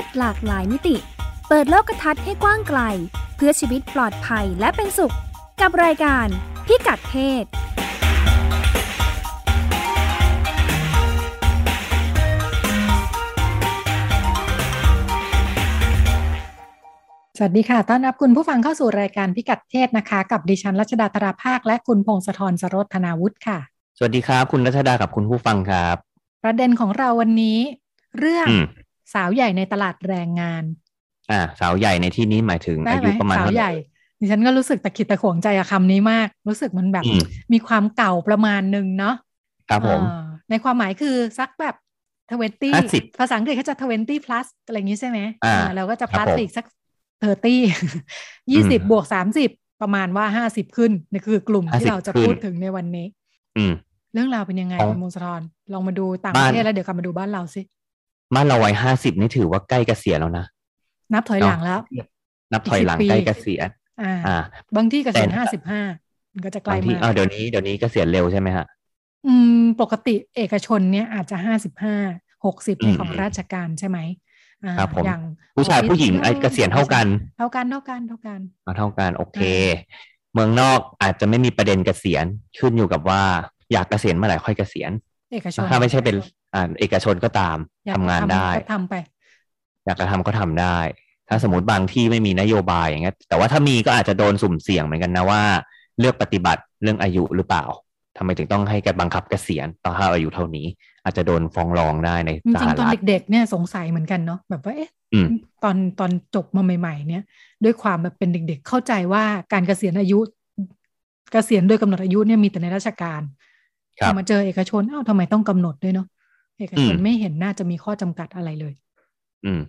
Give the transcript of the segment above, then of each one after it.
ศหลากหลายมิติ เปิดโลกทัศน์ให้กว้างไกล เพื่อชีวิตปลอดภัยและเป็นสุข กับรายการพิกัดเพศสวัสดีค่ะ ต้อนรับคุณผู้ฟังเข้าสู่รายการพิกัดเพศนะคะ กับดิฉันรัชดาธราภาค และคุณพงศธรสรธนาวุฒิค่ะ สวัสดีครับ คุณรัชดากับคุณผู้ฟังครับ ประเด็นของเราวันนี้ เรื่องอืม สาวใหญ่ในตลาดแรงงาน อ่า สาวใหญ่ในที่นี้หมายถึงได้อาไหมยุประมาณสาวเท่าใหไหร่ญ่ดิฉันก็รู้สึกตะขิดตะขวงใจกับคำนี้มาก รู้สึกมันแบบอืมมีความเก่าประมาณหนึ่งเนาะครับผมเอ่อในความหมายคือสักแบบทเวนตี้50ภาษาอังกฤษเขาจะทเวนตี้ plus อะไรอย่างนี้ใช่ไหมอ่าอ่าเราก็จะครับ plus ผมอีกสักเทอร์ตี้ยี่สิบอืมบวกสามสิบประมาณว่าห้าสิบขึ้นนี่คือกลุ่มที่50เราจะขึ้นพูดถึงในวันนี้ อืมเรื่องราวเป็นยังไงของคุณมงคลธรลองมาดูต่างปบ้านระเทศแล้วเดี๋ยวกลับมาดูบ้านเราสิ บ้านเราวัยห้าสิบนี่ถือว่าใกล้เกษียณแล้วนะนับถอยหลังแล้ว นับถอยหลังอีก10ปีใกล้เกษียณอ่าอ่า บางที่เกษียณแต่ห้าสิบห้ามันก็จะไกลบางที่มากอ้าวเดี๋ยวนี้เดี๋ยวนี้เกษียณเร็วใช่ไหมฮะอืม ปกติเอกชนเนี่ยอาจจะห้าสิบห้าหกสิบอืในมของราชการใช่ไหมอ่าครับผมอย่างผู้ชายออฟฟิศผู้หญิงไอ้เกษียณเท่ากัน เท่ากันเท่ากันเท่ากันมาเท่ากันโอเคอ่เมืองนอกอาจจะไม่มีประเด็นเกษียณขึ้นอยู่กับว่าอยากเกษียณเมื่อไหร่ค่อยเกษียณเอกชนถ้าไม่ใช่เป็น อ่าเอกชนก็ตามอยกทำงานได้ก็ทำไป อยากจะทำก็ทำได้ ถ้าสมมติบางที่ไม่มีนโยบายอย่างเงี้ย แต่ว่าถ้ามีก็อาจจะโดนสุ่มเสี่ยงเหมือนกันนะว่า เลือกปฏิบัติเรื่องอายุหรือเปล่าทำไมถึงต้องให้แกบังคับเกษียณตอนถ้าอายุเท่านี้ อาจจะโดนฟ้องร้องได้ในจริสงหๆตอนรัฐเด็กๆเนี่ยสงสัยเหมือนกันเนาะแบบว่าเอ๊ะอืมตอนตอนจบมาใหม่ ๆ เนี่ย ด้วยความแบบเป็นเด็ก ๆ เข้าใจว่าการเกษียณอายุเกษียณโดยกำหนดอายุเนี่ยมีแต่ในราชการครับพอมาเจอเอกชนอ้าวทำไมต้องกำหนดด้วยเนาะ เอกชนอืมไม่เห็นน่าจะมีข้อจำกัดอะไรเลย อืม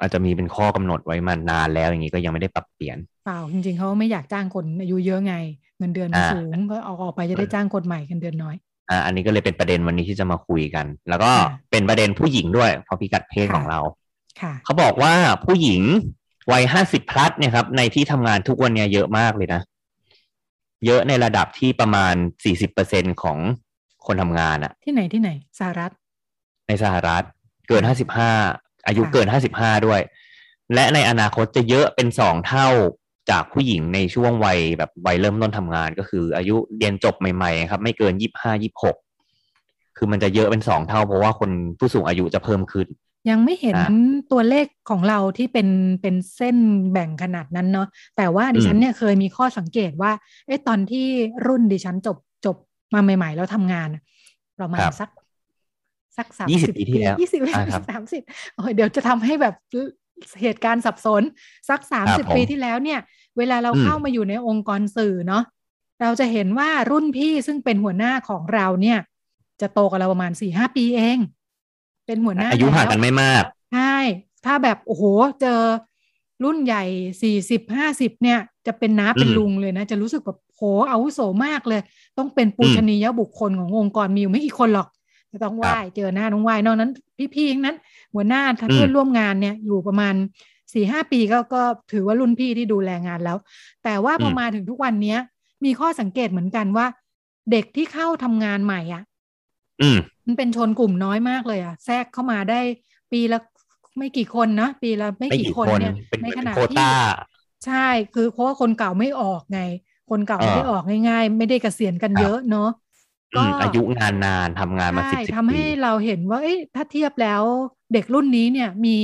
อาจจะมีเป็นข้อกำหนดไว้มานานแล้วอย่างนี้ก็ยังไม่ได้ปรับเปลี่ยน เปล่าจริงๆเขาไม่อยากจ้างคนอายุเยอะไง เงินเดือนมันอ่าสูงก็เอาออกไปจะได้จ้างคนใหม่เงินเดือนน้อยอ่าอันนี้ก็เลยเป็นประเด็นวันนี้ที่จะมาคุยกัน แล้วก็ค่ะเป็นประเด็นผู้หญิงด้วยเพอพิกัดเพศค่ะของเรา ค่ะ เขาบอกว่าผู้หญิงวัยห้าสิบพลัสเนี่ยครับในที่ทำงานทุกวันเนี้ยเยอะมากเลยนะ เยอะในระดับที่ประมาณสี่สิบเปอร์เซ็นของคนทำงานอะที่ไหนที่ไหนสหรัฐ ในสหรัฐเกินห้าสิบห้าอายุค่ะเกินห้าสิบห้าด้วย และในอนาคตจะเยอะเป็นสองเท่าจากผู้หญิงในช่วงวัยแบบวัยเริ่มต้นทำงานก็คือ อายุเรียนจบใหม่ๆครับ ไม่เกินยี่ห้ายี่หกคือมันจะเยอะเป็นสองเท่า เพราะว่าคนผู้สูงอายุจะเพิ่มขึ้น ยังไม่เห็นอะตัวเลขของเราที่เป็นเป็นเส้นแบ่งขนาดนั้นเนาะแต่ว่าดิฉันอืมเนี่ยเคยมีข้อสังเกตว่าเอ๊ะตอนที่รุ่นดิฉันจบจบมาใหม่ ๆ แล้วทำงานอะประมาณครับสัก สักสาม20ปีที่แล้วยี่สิบอ่าครับสามสิบโอ้ยเดี๋ยวจะทำให้แบบเหตุการณ์สับสนสักสามครัสิบบผมปีที่แล้วเนี่ย เวลาเราอืมเข้ามาอยู่ในองค์กรสื่อเนาะเราจะเห็นว่ารุ่นพี่ซึ่งเป็นหัวหน้าของเราเนี่ย จะโตกับเราประมาณสี่ห้าปีเอง เป็นหัวหน้าอายุห่างแล้วกันไม่มากใช่ถ้าแบบโอ้โหเจอรุ่นใหญ่สี่สิบห้าสิบเนี่ย จะเป็นน้าเป็นอืมลุงเลยนะ จะรู้สึกแบบโหอาวุโสมากเลย ต้องเป็นปูอืมชนียบุคคลขององค์กรมีอยู่ไม่กี่คนหรอก จะต้องไหว้เจอหน้าต้องไหว้นอกนั้น พี่ๆทั้งนั้น หัวหน้าทั้งอืมเพื่อนร่วมงานเนี่ยอยู่ประมาณสี่ห้าปีก็ก็ถือว่ารุ่นพี่ที่ดูแลงานแล้ว แต่ว่าพอมาถึงทุกวันเนี้ย มีข้อสังเกตเหมือนกันว่า เด็กที่เข้าทำงานใหม่อะอืมมันเป็นชนกลุ่มน้อยมากเลยอะ แทรกเข้ามาได้ปีละไม่กี่คนนะปีละไม่ไม่กี่กี่คนคนเนี่ยเป็นในเหมือขนณะโควที่ต้าใช่คือเพราะว่าคนเก่าไม่ออกไง คนเก่าเออไม่ได้ออกง่าย ๆ ไม่ได้เกษียณกันครับเยอะเนาะ อืมอายุงานนานทำงานมาสิบใช่สิบทำปีให้เราเห็นว่าเอ้ยถ้าเทียบแล้วเด็กรุ่นนี้เนี่ยมี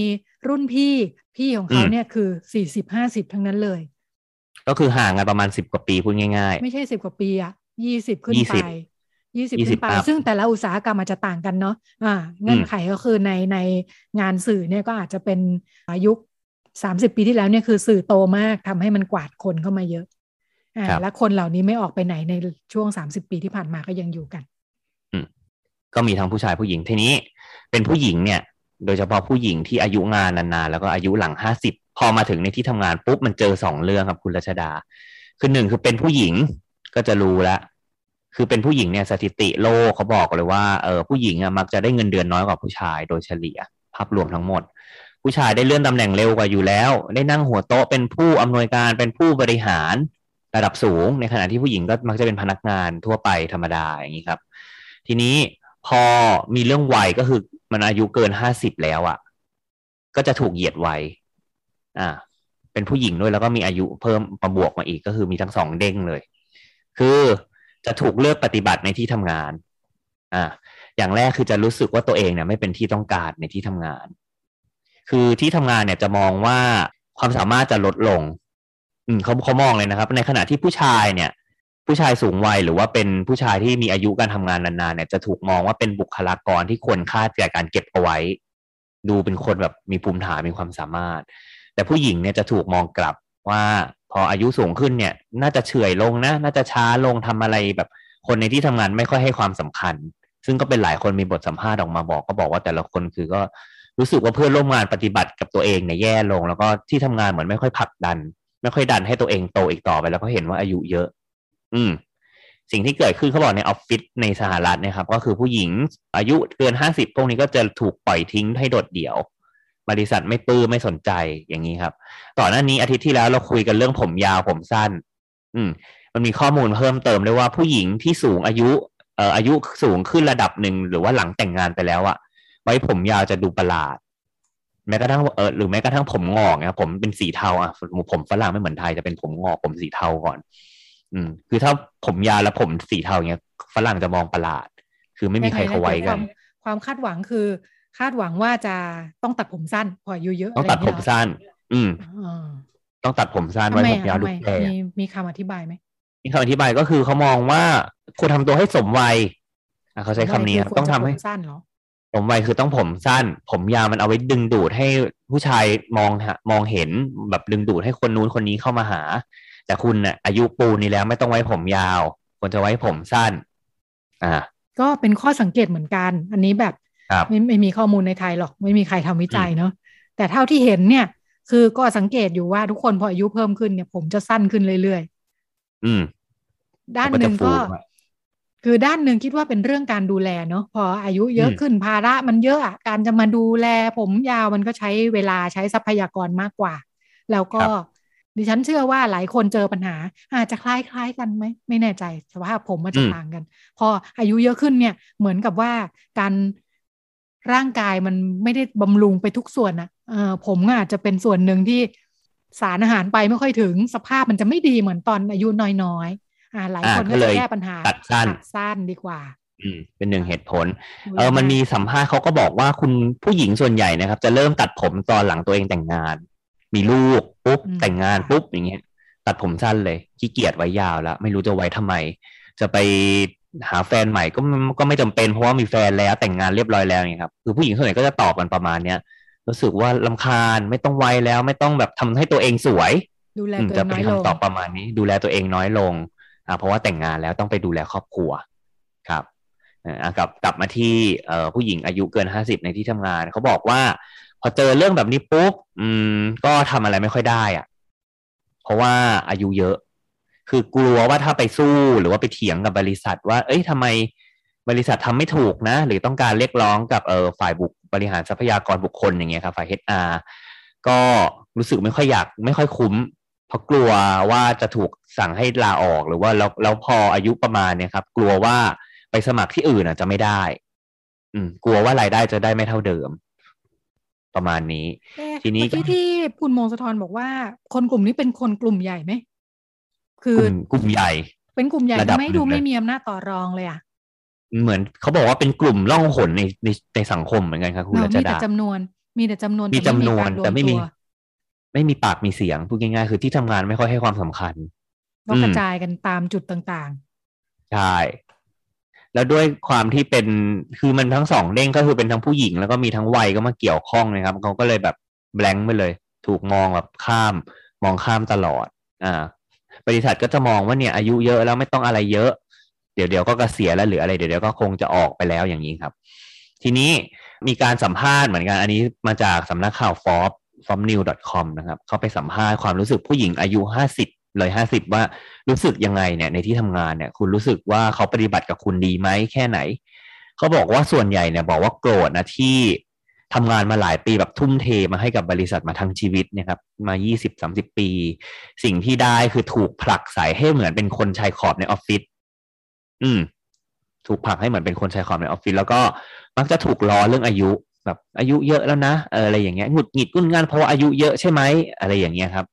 รุ่นพี่พี่ของเขาอืมเนี่ยคือสี่สิบห้าสิบทั้งนั้นเลย ก็คือห่างกันประมาณสิบกว่าปีพูดง่ายไม่ใช่สิบกว่าปีอะยี่สิบขึ้นยี่ไปสิบยี่สิบยี่สิขึ้บนไปอัพซึ่งแต่ละอุตสาหกรรมอาจจะต่างกันเนาะอ่าเงื่อนไขก็คือในในงานสื่อเนี่ยก็อาจจะเป็นอายุสามสิบปีที่แล้วเนี่ยคือสื่อโตมากทำให้มันกวาดคนเข้ามาเยอะอ่าครับ และคนเหล่านี้ไม่ออกไปไหนในช่วงสามสิบปีที่ผ่านมาก็ยังอยู่กันๆก็มีทั้งผู้ชายผู้หญิงทีนี้เป็นผู้หญิงเนี่ย โดยเฉพาะผู้หญิงที่อายุงานนานๆแล้วก็อายุหลังห้าสิบพอมาถึงในที่ทำงานปุ๊บมันเจอสองเรื่องครับคุณรัชดา คือหนึ่งคือเป็นผู้หญิงก็จะรู้แล้วคือเป็นผู้หญิงเนี่ยสถิติโลกเขาบอกเลยว่าเออผู้หญิงอะมักจะได้เงินเดือนน้อยกว่าผู้ชายโดยเฉลี่ย ภาพรวมทั้งหมด ผู้ชายได้เลื่อนตำแหน่งเร็วกว่าอยู่แล้ว ได้นั่งหัวโต๊ะเป็นผู้อำนวยการเป็นผู้บริหาร ระดับสูง ในขณะที่ผู้หญิงก็มักจะเป็นพนักงานทั่วไปธรรมดาอย่างนี้ครับ ทีนี้พอมีเรื่องวัยก็คือมันอายุเกินห้าสิบแล้วอะก็จะถูกเหยียดวัยอ่า เป็นผู้หญิงด้วยแล้วก็มีอายุเพิ่มประบวกมาอีกก็คือมีทั้งสองเด้งเลย คือจะถูกเลือกปฏิบัติในที่ทำงาน อ่า อย่างแรกคือจะรู้สึกว่าตัวเองเนี่ยไม่เป็นที่ต้องการในที่ทำงาน คือที่ทำงานเนี่ยจะมองว่าความสามารถจะลดลง อืมเขาเขามองเลยนะครับ ในขณะที่ผู้ชายเนี่ย ผู้ชายสูงวัยหรือว่าเป็นผู้ชายที่มีอายุการทำงานนานๆเนี่ยจะถูกมองว่าเป็นบุคลากรที่ควรค่าแก่การเก็บเอาไว้ ดูเป็นคนแบบมีภูมิฐานมีความสามารถ แต่ผู้หญิงเนี่ยจะถูกมองกลับว่าพออายุสูงขึ้นเนี่ย น่าจะเฉื่อยลงนะ น่าจะช้าลงทำอะไรแบบ คนในที่ทำงานไม่ค่อยให้ความสำคัญ ซึ่งก็เป็นหลายคนมีบทสัมภาษณ์ออกมาบอก ก็บอกว่าแต่ละคนคือก็รู้สึกว่าเพื่อนร่วมงานปฏิบัติกับตัวเองเนี่ยแย่ลง แล้วก็ที่ทำงานเหมือนไม่ค่อยผลักดัน ไม่ค่อยดันให้ตัวเองโตอีกต่อไปแล้วเพราะเห็นว่าอายุเยอะ อืม สิ่งที่เกิดขึ้นเขาบอกในออฟฟิศในสหรัฐนะครับ ก็คือผู้หญิงอายุเกินห้าสิบพวกนี้ก็จะถูกปล่อยทิ้งให้โดดเดี่ยว บริษัทไม่ปื้มไม่สนใจอย่างนี้ครับต่อนหน้านี้อาทิตย์ที่แล้วเราคุยกันเรื่องผมยาวผมสั้น อืม มันมีข้อมูลเพิ่มเติมด้วยว่าผู้หญิงที่สูงอายุเอ่ออายุสูงขึ้นระดับหนึ่งหรือว่าหลังแต่งงานไปแล้วอะไว้ผมยาวจะดูประหลาด แม้กระทั่งเออหรือแม้กระทั่งผมงอกนะครับผมเป็นสีเทาอะผมฝรั่งไม่เหมือนไทยจะเป็นผมงอกผมสีเทาก่อน อืม คือถ้าผมยาวแล้วผมสีเทาเงี้ยฝรั่งจะมองประหลาด คือไม่มีใครเขาไว้กัน ความคาดหวังคือ คาดหวังว่าจะต้องตัดผมสั้น พออายุเยอะต้องตัดผมสั้น อืมต้องตัดผมสั้นไว้ผมยาวดูแก่มีมีคำอธิบายไหมมีคำอธิบายก็คือเขามองว่าควรทาตัวให้สมวัยเขาใช้คำนี้ต้องทำให้สั้นเหรอ ผมวัยคือต้องผมสั้น ผมยาวมันเอาไว้ดึงดูดให้ผู้ชายมองมองเห็นแบบดึงดูดให้คนนู้นคนนี้เข้ามาหา แต่คุณน่ะ อายุปูนี่แล้วไม่ต้องไว้ผมยาวควรจะไว้ผมสั้น อ่า ก็เป็นข้อสังเกตเหมือนกัน อันนี้แบบไม่ไม่มีข้อมูลในไทยหรอก ไม่มีใครทำวิจัยเนาะแต่เท่าที่เห็นเนี่ย คือก็สังเกตอยู่ว่าทุกคนพออายุเพิ่มขึ้นเนี่ย ผมจะสั้นขึ้นเรื่อยๆอืม ด้านหนึ่งก็ คือด้านหนึ่งคิดว่าเป็นเรื่องการดูแลเนาะพออายุเยอะขึ้นภาระมันเยอะการจะมาดูแลผมยาวมันก็ใช้เวลาใช้ทรัพยากรมากกว่า แล้วก็ดิฉันเชื่อว่าหลายคนเจอปัญหา อาจจะคล้ายคล้ายกันไหมไม่แน่ใจสภาพผมมันจะต่างกัน พออายุเยอะขึ้นเนี่ยเหมือนกับว่าการร่างกายมันไม่ได้บำรุงไปทุกส่วนอะ่ะผมอาจจะเป็นส่วนหนึ่งที่สารอาหารไปไม่ค่อยถึงสภาพมันจะไม่ดีเหมือนตอนอายุน้อย อ่าหลายคนก็จะแก้ปัญหาตัดสั้นสั้นดีกว่า อืมเป็นหนึ่งเหตุผล เออมันมีสัมภาษณ์เขาก็บอกว่าคุณผู้หญิงส่วนใหญ่นะครับ จะเริ่มตัดผมตอนหลังตัวเองแต่งงาน มีลูกปุ๊บแต่งงานปุ๊บอย่างเงี้ยตัดผมสั้นเลยขี้เกียจไว้ยาวแล้ว ไม่รู้จะไว้ทำไม จะไปหาแฟนใหม่ก็ก็ไม่จำเป็นเพราะว่ามีแฟนแล้วแต่งงานเรียบร้อยแล้วนี่ครับคือผู้หญิงส่วนใหญ่ก็จะตอบกันประมาณเนี้ยรู้สึกว่าลำคาญไม่ต้องไว้แล้ว ไม่ต้องแบบทำให้ตัวเองสวยดูแลตัวเองน้อยลงจะเป็นคำตอบประมาณนี้ ดูแลตัวเองน้อยลง เพราะว่าแต่งงานแล้วต้องไปดูแลครอบครัวครับกลับกลับมาที่ผู้หญิงอายุเกินห้าสิบในที่ทำงานเขาบอกว่า พอเจอเรื่องแบบนี้ปุ๊บอืมก็ทำอะไรไม่ค่อยได้อะเพราะว่าอายุเยอะ คือกลัวว่าถ้าไปสู้หรือว่าไปเถียงกับบริษัท ว่า เอ้ยทำไมบริษัททำไม่ถูกนะ หรือต้องการเรียกร้องกับเออฝ่ายบุคบริหารทรัพยากรบุคคลอย่างเงี้ยครับฝ่าย HR ก็รู้สึกไม่ค่อยอยากไม่ค่อยคุ้ม เพราะกลัวว่าจะถูกสั่งให้ลาออกหรือว่าแล้วแล้วพออายุประมาณเนี่ยครับ กลัวว่าไปสมัครที่อื่นอะจะไม่ได้ อืม กลัวว่ารายได้จะได้ไม่เท่าเดิม ประมาณนี้ ทีนี้ที่ที่คุณมงสะทอนบอกว่า คนกลุ่มนี้เป็นคนกลุ่มใหญ่ไหมคือกลุ่มใหญ่ เป็นกลุ่มใหญ่ไม่ดูไม่มีอำนาจต่อรองเลยอะเหมือนเขาบอกว่าเป็นกลุ่มล่องหนในในในสังคมเหมือนกันครับคุณรัชดามีแต่จำนวน มีแต่จำนวนมีจำนวนแต่ไม่มี ไม่มีปากมีเสียงพูดง่ายๆ คือที่ทำงานไม่ค่อยให้ความสำคัญต้องกระจายกันตามจุดต่างๆ ใช่ แล้วด้วยความที่เป็นคือมันทั้งสองเด้งก็คือเป็นทั้งผู้หญิง แล้วก็มีทั้งวัยก็มาเกี่ยวข้องนะครับเขาก็เลยแบบแบงค์ไปเลย ถูกมองแบบข้าม มองข้ามตลอด อ่า บริษัทก็จะมองว่าเนี่ยอายุเยอะแล้วไม่ต้องอะไรเยอะ เดี๋ยวเดี๋ยวก็เกษียณแล้วหรืออะไรเดี๋ยวเดี๋ยวก็คงจะออกไปแล้วอย่างนี้ครับ ทีนี้มีการสัมภาษณ์เหมือนกันอันนี้มาจากสำนักข่าวฟอ f r o m n e w c o m นะครับเขาไปสัมภาษณ์ความรู้สึกผู้หญิงอายุห้าสิบเลยห้าสิบว่ารู้สึกยังไงเนี่ยในที่ทำงานเนี่ย คุณรู้สึกว่าเขาปฏิบัติกับคุณดีไหมแค่ไหน เขาบอกว่าส่วนใหญ่เนี่ยบอกว่าโกรธนะที่ทำงานมาหลายปีแบบทุ่มเทมาให้กับบริษัทมาทั้งชีวิตนะครับมายี่สิบสามสิบปี สิ่งที่ได้คือถูกผลักใส่ให้เหมือนเป็นคนชายขอบในออฟฟิศอืม ถูกผลักให้เหมือนเป็นคนชายขอบในออฟฟิศแล้วก็มักจะถูกล้อเรื่องอายุ แบบอายุเยอะแล้วนะเอออะไรอย่างเงี้ยหงุดหงิดกุ้นงานเพราะาอายุเยอะใช่ไหมอะไรอย่างเงี้ยครับ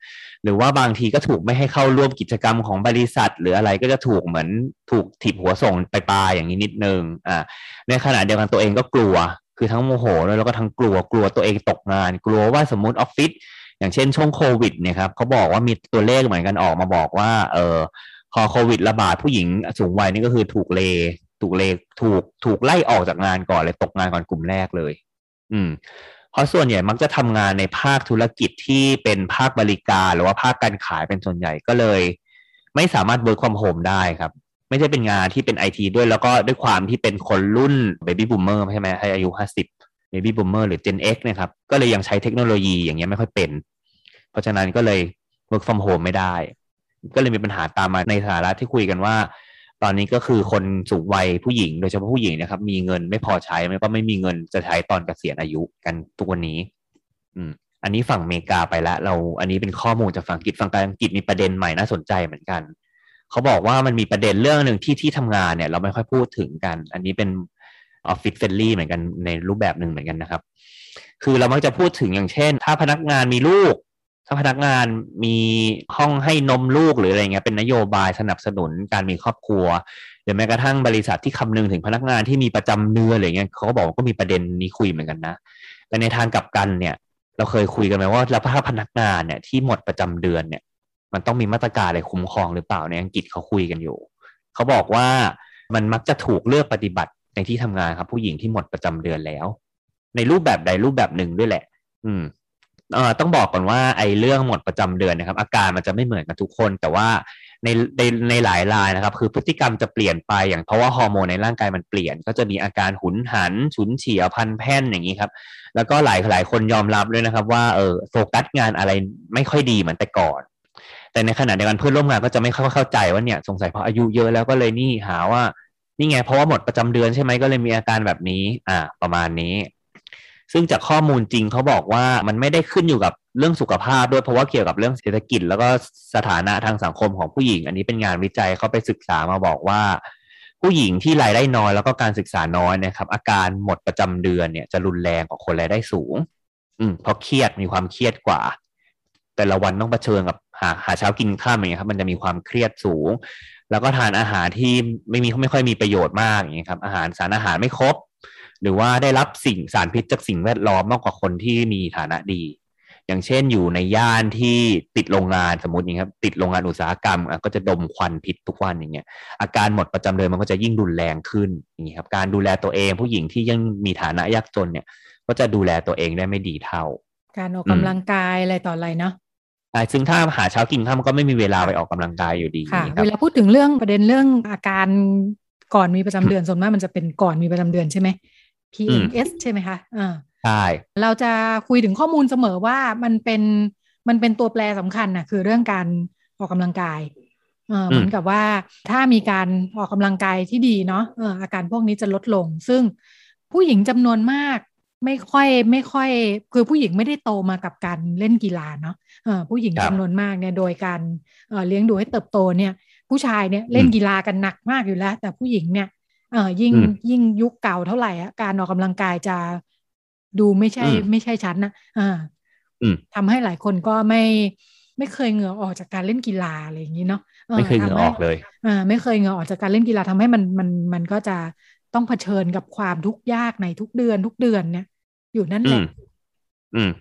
หรือว่าบางทีก็ถูกไม่ให้เข้าร่วมกิจกรรมของบริษัท หรืออะไรก็จะถูกเหมือนถูกถีบหัวส่งไปปลาอย่างนี้นิดนึงอ่าในขณะเดียวกันตัวเองก็กลัว คือทั้งโมโหแล้วก็ทั้งกลัวกลัวตัวเองตกงาน กลัวว่าสมมติออฟฟิศอย่างเช่นช่วงโควิดเนี่ยครับเขาบอกว่ามีตัวเลขเหมือนกันออกมาบอกว่า เออพอโควิดระบาดผู้หญิงสูงวัยนี่ก็คือถูกเลถูกเลถูกถูกไล่ออกจากงานก่อนเลยตกงานก่อนกลุ่มแรกเลย อืม เพราะส่วนใหญ่มักจะทำงานในภาคธุรกิจที่เป็นภาคบริการหรือว่าภาคการขายเป็นส่วนใหญ่ก็เลย ไม่สามารถ work from home ได้ครับ ไม่ใช่เป็นงานที่เป็นไอทีด้วยแล้วก็ด้วยความที่เป็นคนรุ่น baby boomer ใช่ไหมอายุห้าสิบ baby boomer หรือ gen x นะครับ ก็เลยยังใช้เทคโนโลยีอย่างเงี้ยไม่ค่อยเป็น เพราะฉะนั้นก็เลย work from home ไม่ได้ ก็เลยมีปัญหาตามมาในสาระที่คุยกันว่า ตอนนี้ก็คือคนสูงวัยผู้หญิง โดยเฉพาะผู้หญิงนะครับ มีเงินไม่พอใช้ไม่ก็ไม่มีเงินจะใช้ตอนเกษียณอายุกันทุกวันนี้ อืม อันนี้ฝั่งอเมริกาไปแล้วเรา อันนี้เป็นข้อมูลจากฝั่งอังกฤษฝั่งอังกฤษมีประเด็นใหม่น่าสนใจเหมือนกัน เขาบอกว่ามันมีประเด็นเรื่องหนึ่งที่ที่ทำงานเนี่ย เราไม่ค่อยพูดถึงกัน อันนี้เป็น office friendly เหมือนกันในรูปแบบหนึ่งเหมือนกันนะครับ คือเรามักจะพูดถึงอย่างเช่น ถ้าพนักงานมีลูก ถ้าพนักงานมีห้องให้นมลูกหรืออะไรเงี้ยเป็นนโยบายสนับสนุนการมีครอบครัวหรือแม้กระทั่งบริษัทที่คำนึงถึงพนักงานที่มีประจำเดือนอะไรเงี้ยเขาก็บอกว่าก็มีประเด็นนี้คุยเหมือนกันนะ แต่ในทางกลับกันเนี่ย เราเคยคุยกันไหมว่าแล้วถ้าพนักงานเนี่ยที่หมดประจำเดือนเนี่ย มันต้องมีมาตรการอะไรคุ้มครองหรือเปล่าในอังกฤษเขาคุยกันอยู่เขาบอกว่ามันมักจะถูกเลือกปฏิบัติในที่ทำงานครับ ผู้หญิงที่หมดประจำเดือนแล้ว ในรูปแบบใดรูปแบบหนึ่งด้วยแหละ อืม เอ่อต้องบอกก่อนว่าไอ้เรื่องหมดประจำเดือนนะครับ อาการมันจะไม่เหมือนกันทุกคน แต่ว่าในในในหลายรายนะครับ คือพฤติกรรมจะเปลี่ยนไปอย่างเพราะว่าฮอร์โมนในร่างกายมันเปลี่ยน ก็จะมีอาการหุนหันฉุนเฉียวพันแผ่นอย่างนี้ครับ แล้วก็หลายหลายคนยอมรับด้วยนะครับ ว่าเออโฟกัสงานอะไรไม่ค่อยดีเหมือนแต่ก่อน แต่ในขณะเดียวกันเพื่อนร่วมงานก็จะไม่ค่อยเข้าใจว่าเนี่ยสงสัยเพราะอายุเยอะแล้วก็เลยนี่หาว่านี่ไงเพราะว่าหมดประจำเดือนใช่ไหมก็เลยมีอาการแบบนี้ อ่า ประมาณนี้ ซึ่งจากข้อมูลจริงเขาบอกว่ามันไม่ได้ขึ้นอยู่กับเรื่องสุขภาพด้วยเพราะว่าเกี่ยวกับเรื่องเศรษฐกิจ แล้วก็สถานะทางสังคมของผู้หญิง อันนี้เป็นงานวิจัยเขาไปศึกษามาบอกว่า ผู้หญิงที่รายได้น้อยแล้วก็การศึกษาน้อยนะครับ อาการหมดประจำเดือนเนี่ยจะรุนแรงกว่าคนรายได้สูง อืมเพราะเครียดมีความเครียดกว่า แต่ละวันต้องเผชิญกับหาหาเช้ากินข้ามอย่างเงี้ยครับ มันจะมีความเครียดสูง แล้วก็ทานอาหารที่ไม่มีไม่ค่อยมีประโยชน์มากอย่างเงี้ยครับอาหารสารอาหารไม่ครบ หรือว่าได้รับสิ่งสารพิษจากสิ่งแวดล้อมมากกว่าคนที่มีฐานะดี อย่างเช่นอยู่ในย่านที่ติดโรงงานสมมติอย่างนี้ครับ ติดโรงงานอุตสาหกรรมก็จะดมควันพิษทุกวันอย่างเงี้ยอาการหมดประจำเดือนมันก็จะยิ่งรุนแรงขึ้นอย่างนี้ครับการดูแลตัวเองผู้หญิงที่ยังมีฐานะยากจนเนี่ย ก็จะดูแลตัวเองได้ไม่ดีเท่า การออกกำลังกายอะไรต่ออะไรเนาะใช่ซึ่งถ้าหาเช้ากินข้ามก็ไม่มีเวลาไปออกกำลังกายอยู่ดีค่ะเวลาพูดถึงเรื่องประเด็นเรื่องอาการก่อนมีประจำเดือนส่วนมากมันจะเป็นก่อนมีประจำเดือนใช่ไหม PMS ใช่ไหมคะอ่าใช่ เราจะคุยถึงข้อมูลเสมอว่ามันเป็นมันเป็นตัวแปรสำคัญนะคือเรื่องการออกกำลังกายเออเหมือนกับว่าถ้ามีการออกกำลังกายที่ดีเนาะเอออาการพวกนี้จะลดลง ซึ่งผู้หญิงจำนวนมากไม่ค่อยไม่ค่อย คือผู้หญิงไม่ได้โตมากับการเล่นกีฬาเนาะเออผู้หญิงจำนวนมากเนี่ยโดยการเออเลี้ยงดูให้เติบโตเนี่ย ผู้ชายเนี่ยเล่นกีฬากันหนักมากอยู่แล้ว แต่ผู้หญิงเนี่ย เออยิ่งยิ่งยุคเก่าเท่าไหร่อะการออกกำลังกายจะดูไม่ใช่ ไม่ใช่ชั้นนะอ่าทำให้หลายคนก็ไม่ไม่เคยเหงื่อออกจากการเล่นกีฬาอะไรอย่างนี้เนาะไม่เคยเหงื่อออกเลยอ่าไม่เคยเหงื่อออกจากการเล่นกีฬาทำให้มันมันมันก็จะต้องเผชิญกับความทุกข์ยากในทุกเดือนทุกเดือนเนี่ย อยู่นั่นแหละอืม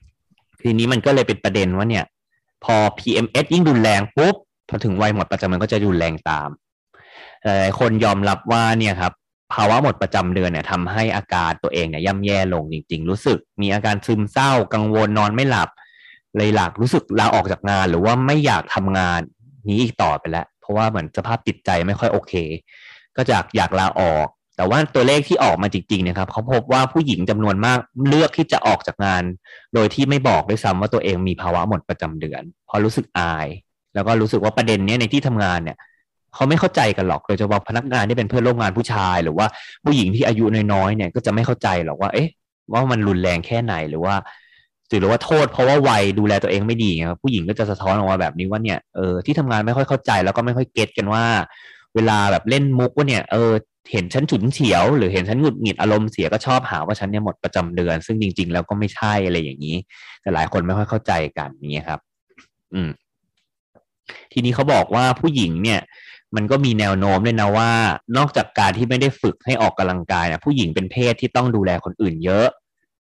ทีนี้มันก็เลยเป็นประเด็นว่าเนี่ย พอ PMS ยิ่งรุนแรงปุ๊บพอถึงวัยหมดประจำมันก็จะรุนแรงตาม หลายคนยอมรับว่าเนี่ยครับภาวะหมดประจำเดือนเนี่ยทำให้อาการตัวเองเนี่ยย่ำแย่ลงจริง ๆ รู้สึก มีอาการซึมเศร้ากังวลนอนไม่หลับ เลยหลักรู้สึกลาออกจากงาน หรือว่าไม่อยากทำงานนี้อีกต่อไปแล้ว เพราะว่าเหมือนสภาพจิตใจไม่ค่อยโอเค ก็จากอยากลาออก แต่ว่าตัวเลขที่ออกมาจริงๆนะครับเขาพบว่าผู้หญิงจำนวนมากเลือกที่จะออกจากงาน โดยที่ไม่บอกด้วยซ้ำว่าตัวเองมีภาวะหมดประจำเดือนเพราะรู้สึกอาย แล้วก็รู้สึกว่าประเด็นเนี้ยในที่ทำงานเนี่ย เขาไม่เข้าใจกันหรอกโดยเฉพาะพนักงานที่เป็นเพื่อนร่วมงานผู้ชาย หรือว่าผู้หญิงที่อายุน้อยๆเนี่ยก็จะไม่เข้าใจหรอกว่า เอ๊ะ ว่ามันรุนแรงแค่ไหนหรือว่าหรือว่าโทษเพราะว่าวัยดูแลตัวเองไม่ดีไงครับผู้หญิงก็จะสะท้อนออกมาแบบนี้ว่าเนี่ยเออที่ทำงานไม่ค่อยเข้าใจแล้วก็ไม่ค่อยเก็ตกันว่า เวลาแบบเล่นมุกว่าเนี่ยเออเห็นฉันฉุนเฉียว หรือเห็นฉันหงุดหงิดอารมณ์เสียก็ชอบหาว่าฉันเนี่ยหมดประจำเดือน ซึ่งจริง ๆ แล้วก็ไม่ใช่อะไรอย่างนี้ แต่หลายคนไม่ค่อยเข้าใจกันนี้ครับ อืม ทีนี้เขาบอกว่าผู้หญิงเนี่ย มันก็มีแนวโน้มด้วยนะว่า นอกจากการที่ไม่ได้ฝึกให้ออกกำลังกายนะผู้หญิงเป็นเพศที่ต้องดูแลคนอื่นเยอะ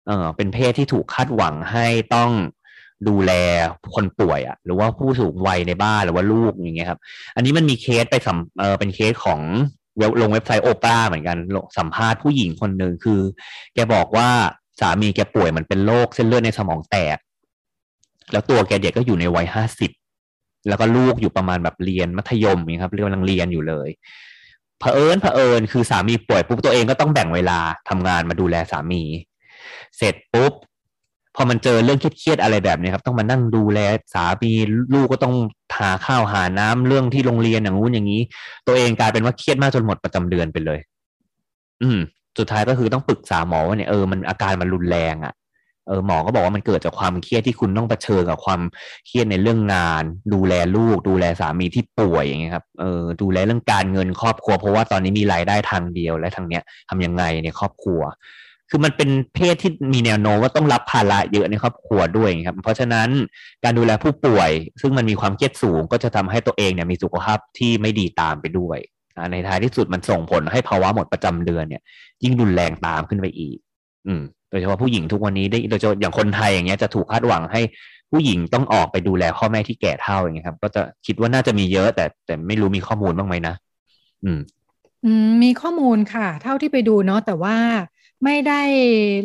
เออเป็นเพศที่ถูกคาดหวังให้ต้องดูแลคนป่วยอะ่ะหรือว่าผู้สูงวัยในบ้านหรือว่าลูกอย่างเงี้ยครับ อันนี้มันมีเคสไปสัมเออเป็นเคสของเว็บลงเว็บไซต์โอปราเหมือนกันสัมภาษณ์ผู้หญิงคนหนึ่งคือ แกบอกว่าสามีแกป่วยมันเป็นโรคเส้นเลือดในสมองแตก แล้วตัวแกเด็กก็อยู่ในวัยห้าสิบ แล้วก็ลูกอยู่ประมาณแบบเรียนมัธยมนี่ครับเรียกกำลังเรียนอยู่เลยเผอิญเผอิญคือสามีป่วยปุ๊บตัวเองก็ต้องแบ่งเวลาทำงานมาดูแลสามี เสร็จปุ๊บพอมันเจอเรื่องเครียดๆอะไรแบบนี้ครับ ต้องมานั่งดูแลสามีลูกก็ต้องหาข้าวหาน้ำเรื่องที่โรงเรียนอย่างงู้นอย่างนี้ ตัวเองกลายเป็นว่าเครียดมากจนหมดประจำเดือนไปเลย อืม สุดท้ายก็คือต้องปรึกษาหมอว่าเนี่ยเออมันอาการมันรุนแรงอะ่ะ เออหมอก็บอกว่ามันเกิดจากความเครียดที่คุณต้องเผชิญกับความเครียดในเรื่องงาน ดูแลลูก ดูแลสามีที่ป่วยอย่างเงี้ยครับเออดูแลเรื่องการเงินครอบครัว เพราะว่าตอนนี้มีรายได้ทางเดียวและทางเนี้ยทำยังไงในครอบครัว คือมันเป็นเพศที่มีแนวโน้มว่าต้องรับภาระเยอะในครอบครัวด้วยครับ เพราะฉะนั้นการดูแลผู้ป่วย ซึ่งมันมีความเครียดสูงก็จะทำให้ตัวเองเนี่ยมีสุขภาพที่ไม่ดีตามไปด้วยในท้ายที่สุดมันส่งผลให้ภาวะหมดประจำเดือนเนี่ยยิ่งรุนแรงตามขึ้นไปอีก อืมโดยเฉพาะผู้หญิงทุกวันนี้ได้โดยเฉพาะอย่างคนไทยอย่างเงี้ยจะถูกคาดหวังให้ผู้หญิงต้องออกไปดูแลพ่อแม่ที่แก่เฒ่าอย่างเงี้ยครับ ก็จะคิดว่าน่าจะมีเยอะ แต่แต่ไม่รู้มีข้อมูลบ้างไหมนะอืม อืมมีข้อมูลค่ะ เท่าที่ไปดูเนาะแต่ว่าไม่ได้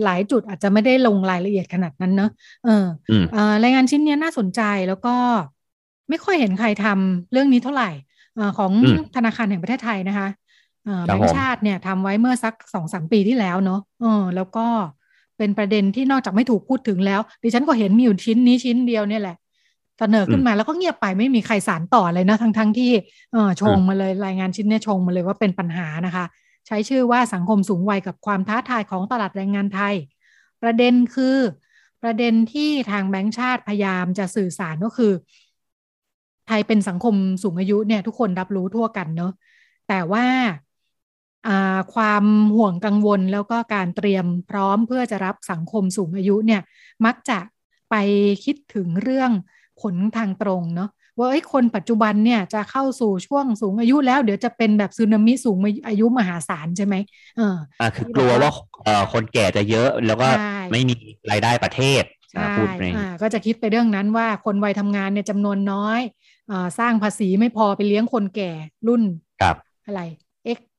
หลายจุดอาจจะไม่ได้ลงรายละเอียดขนาดนั้นเนอะเออรายงานชิ้นนี้น่าสนใจแล้วก็ไม่ค่อยเห็นใครทำเรื่องนี้เท่าไหร่อของธนาคารแห่งประเทศไทยนะคะ แบงก์ชาติเนี่ยทำไว้เมื่อสักสองสามปีที่แล้วเนาะเออ แล้วก็เป็นประเด็นที่นอกจากไม่ถูกพูดถึงแล้ว ดิฉันก็เห็นมีอยู่ชิ้นนี้ชิ้นเดียวเนี่ยแหละเสนอขึ้นมาแล้วก็เงียบไปไม่มีใครสารต่อเลยนะ ทั้งทั้งที่เออชงมาเลยรายงานชิ้นนี้ชงมาเลยว่าเป็นปัญหานะคะ ใช้ชื่อว่าสังคมสูงวัยกับความท้าทายของตลาดแรงงานไทย ประเด็นคือ ประเด็นที่ทางแบงค์ชาติพยายามจะสื่อสารก็คือ ไทยเป็นสังคมสูงอายุเนี่ย ทุกคนรับรู้ทั่วกันเนาะแต่ว่า ความห่วงกังวลแล้วก็การเตรียมพร้อมเพื่อจะรับสังคมสูงอายุเนี่ยมักจะไปคิดถึงเรื่องผลทางตรงเนาะว่าไอ้คนปัจจุบันเนี่ยจะเข้าสู่ช่วงสูงอายุแล้วเดี๋ยวจะเป็นแบบซึนามิสูงอายุมหาศาลใช่ไหมเอออ่าคือกลัวว่าเอ่อคนแก่จะเยอะแล้วก็ไม่มีรายได้ประเทศพูดอ่าก็จะคิดไปเรื่องนั้นว่าคนวัยทำงานเนี่ยจำนวนน้อยอ่าสร้างภาษีไม่พอไปเลี้ยงคนแก่รุ่นครับอะไร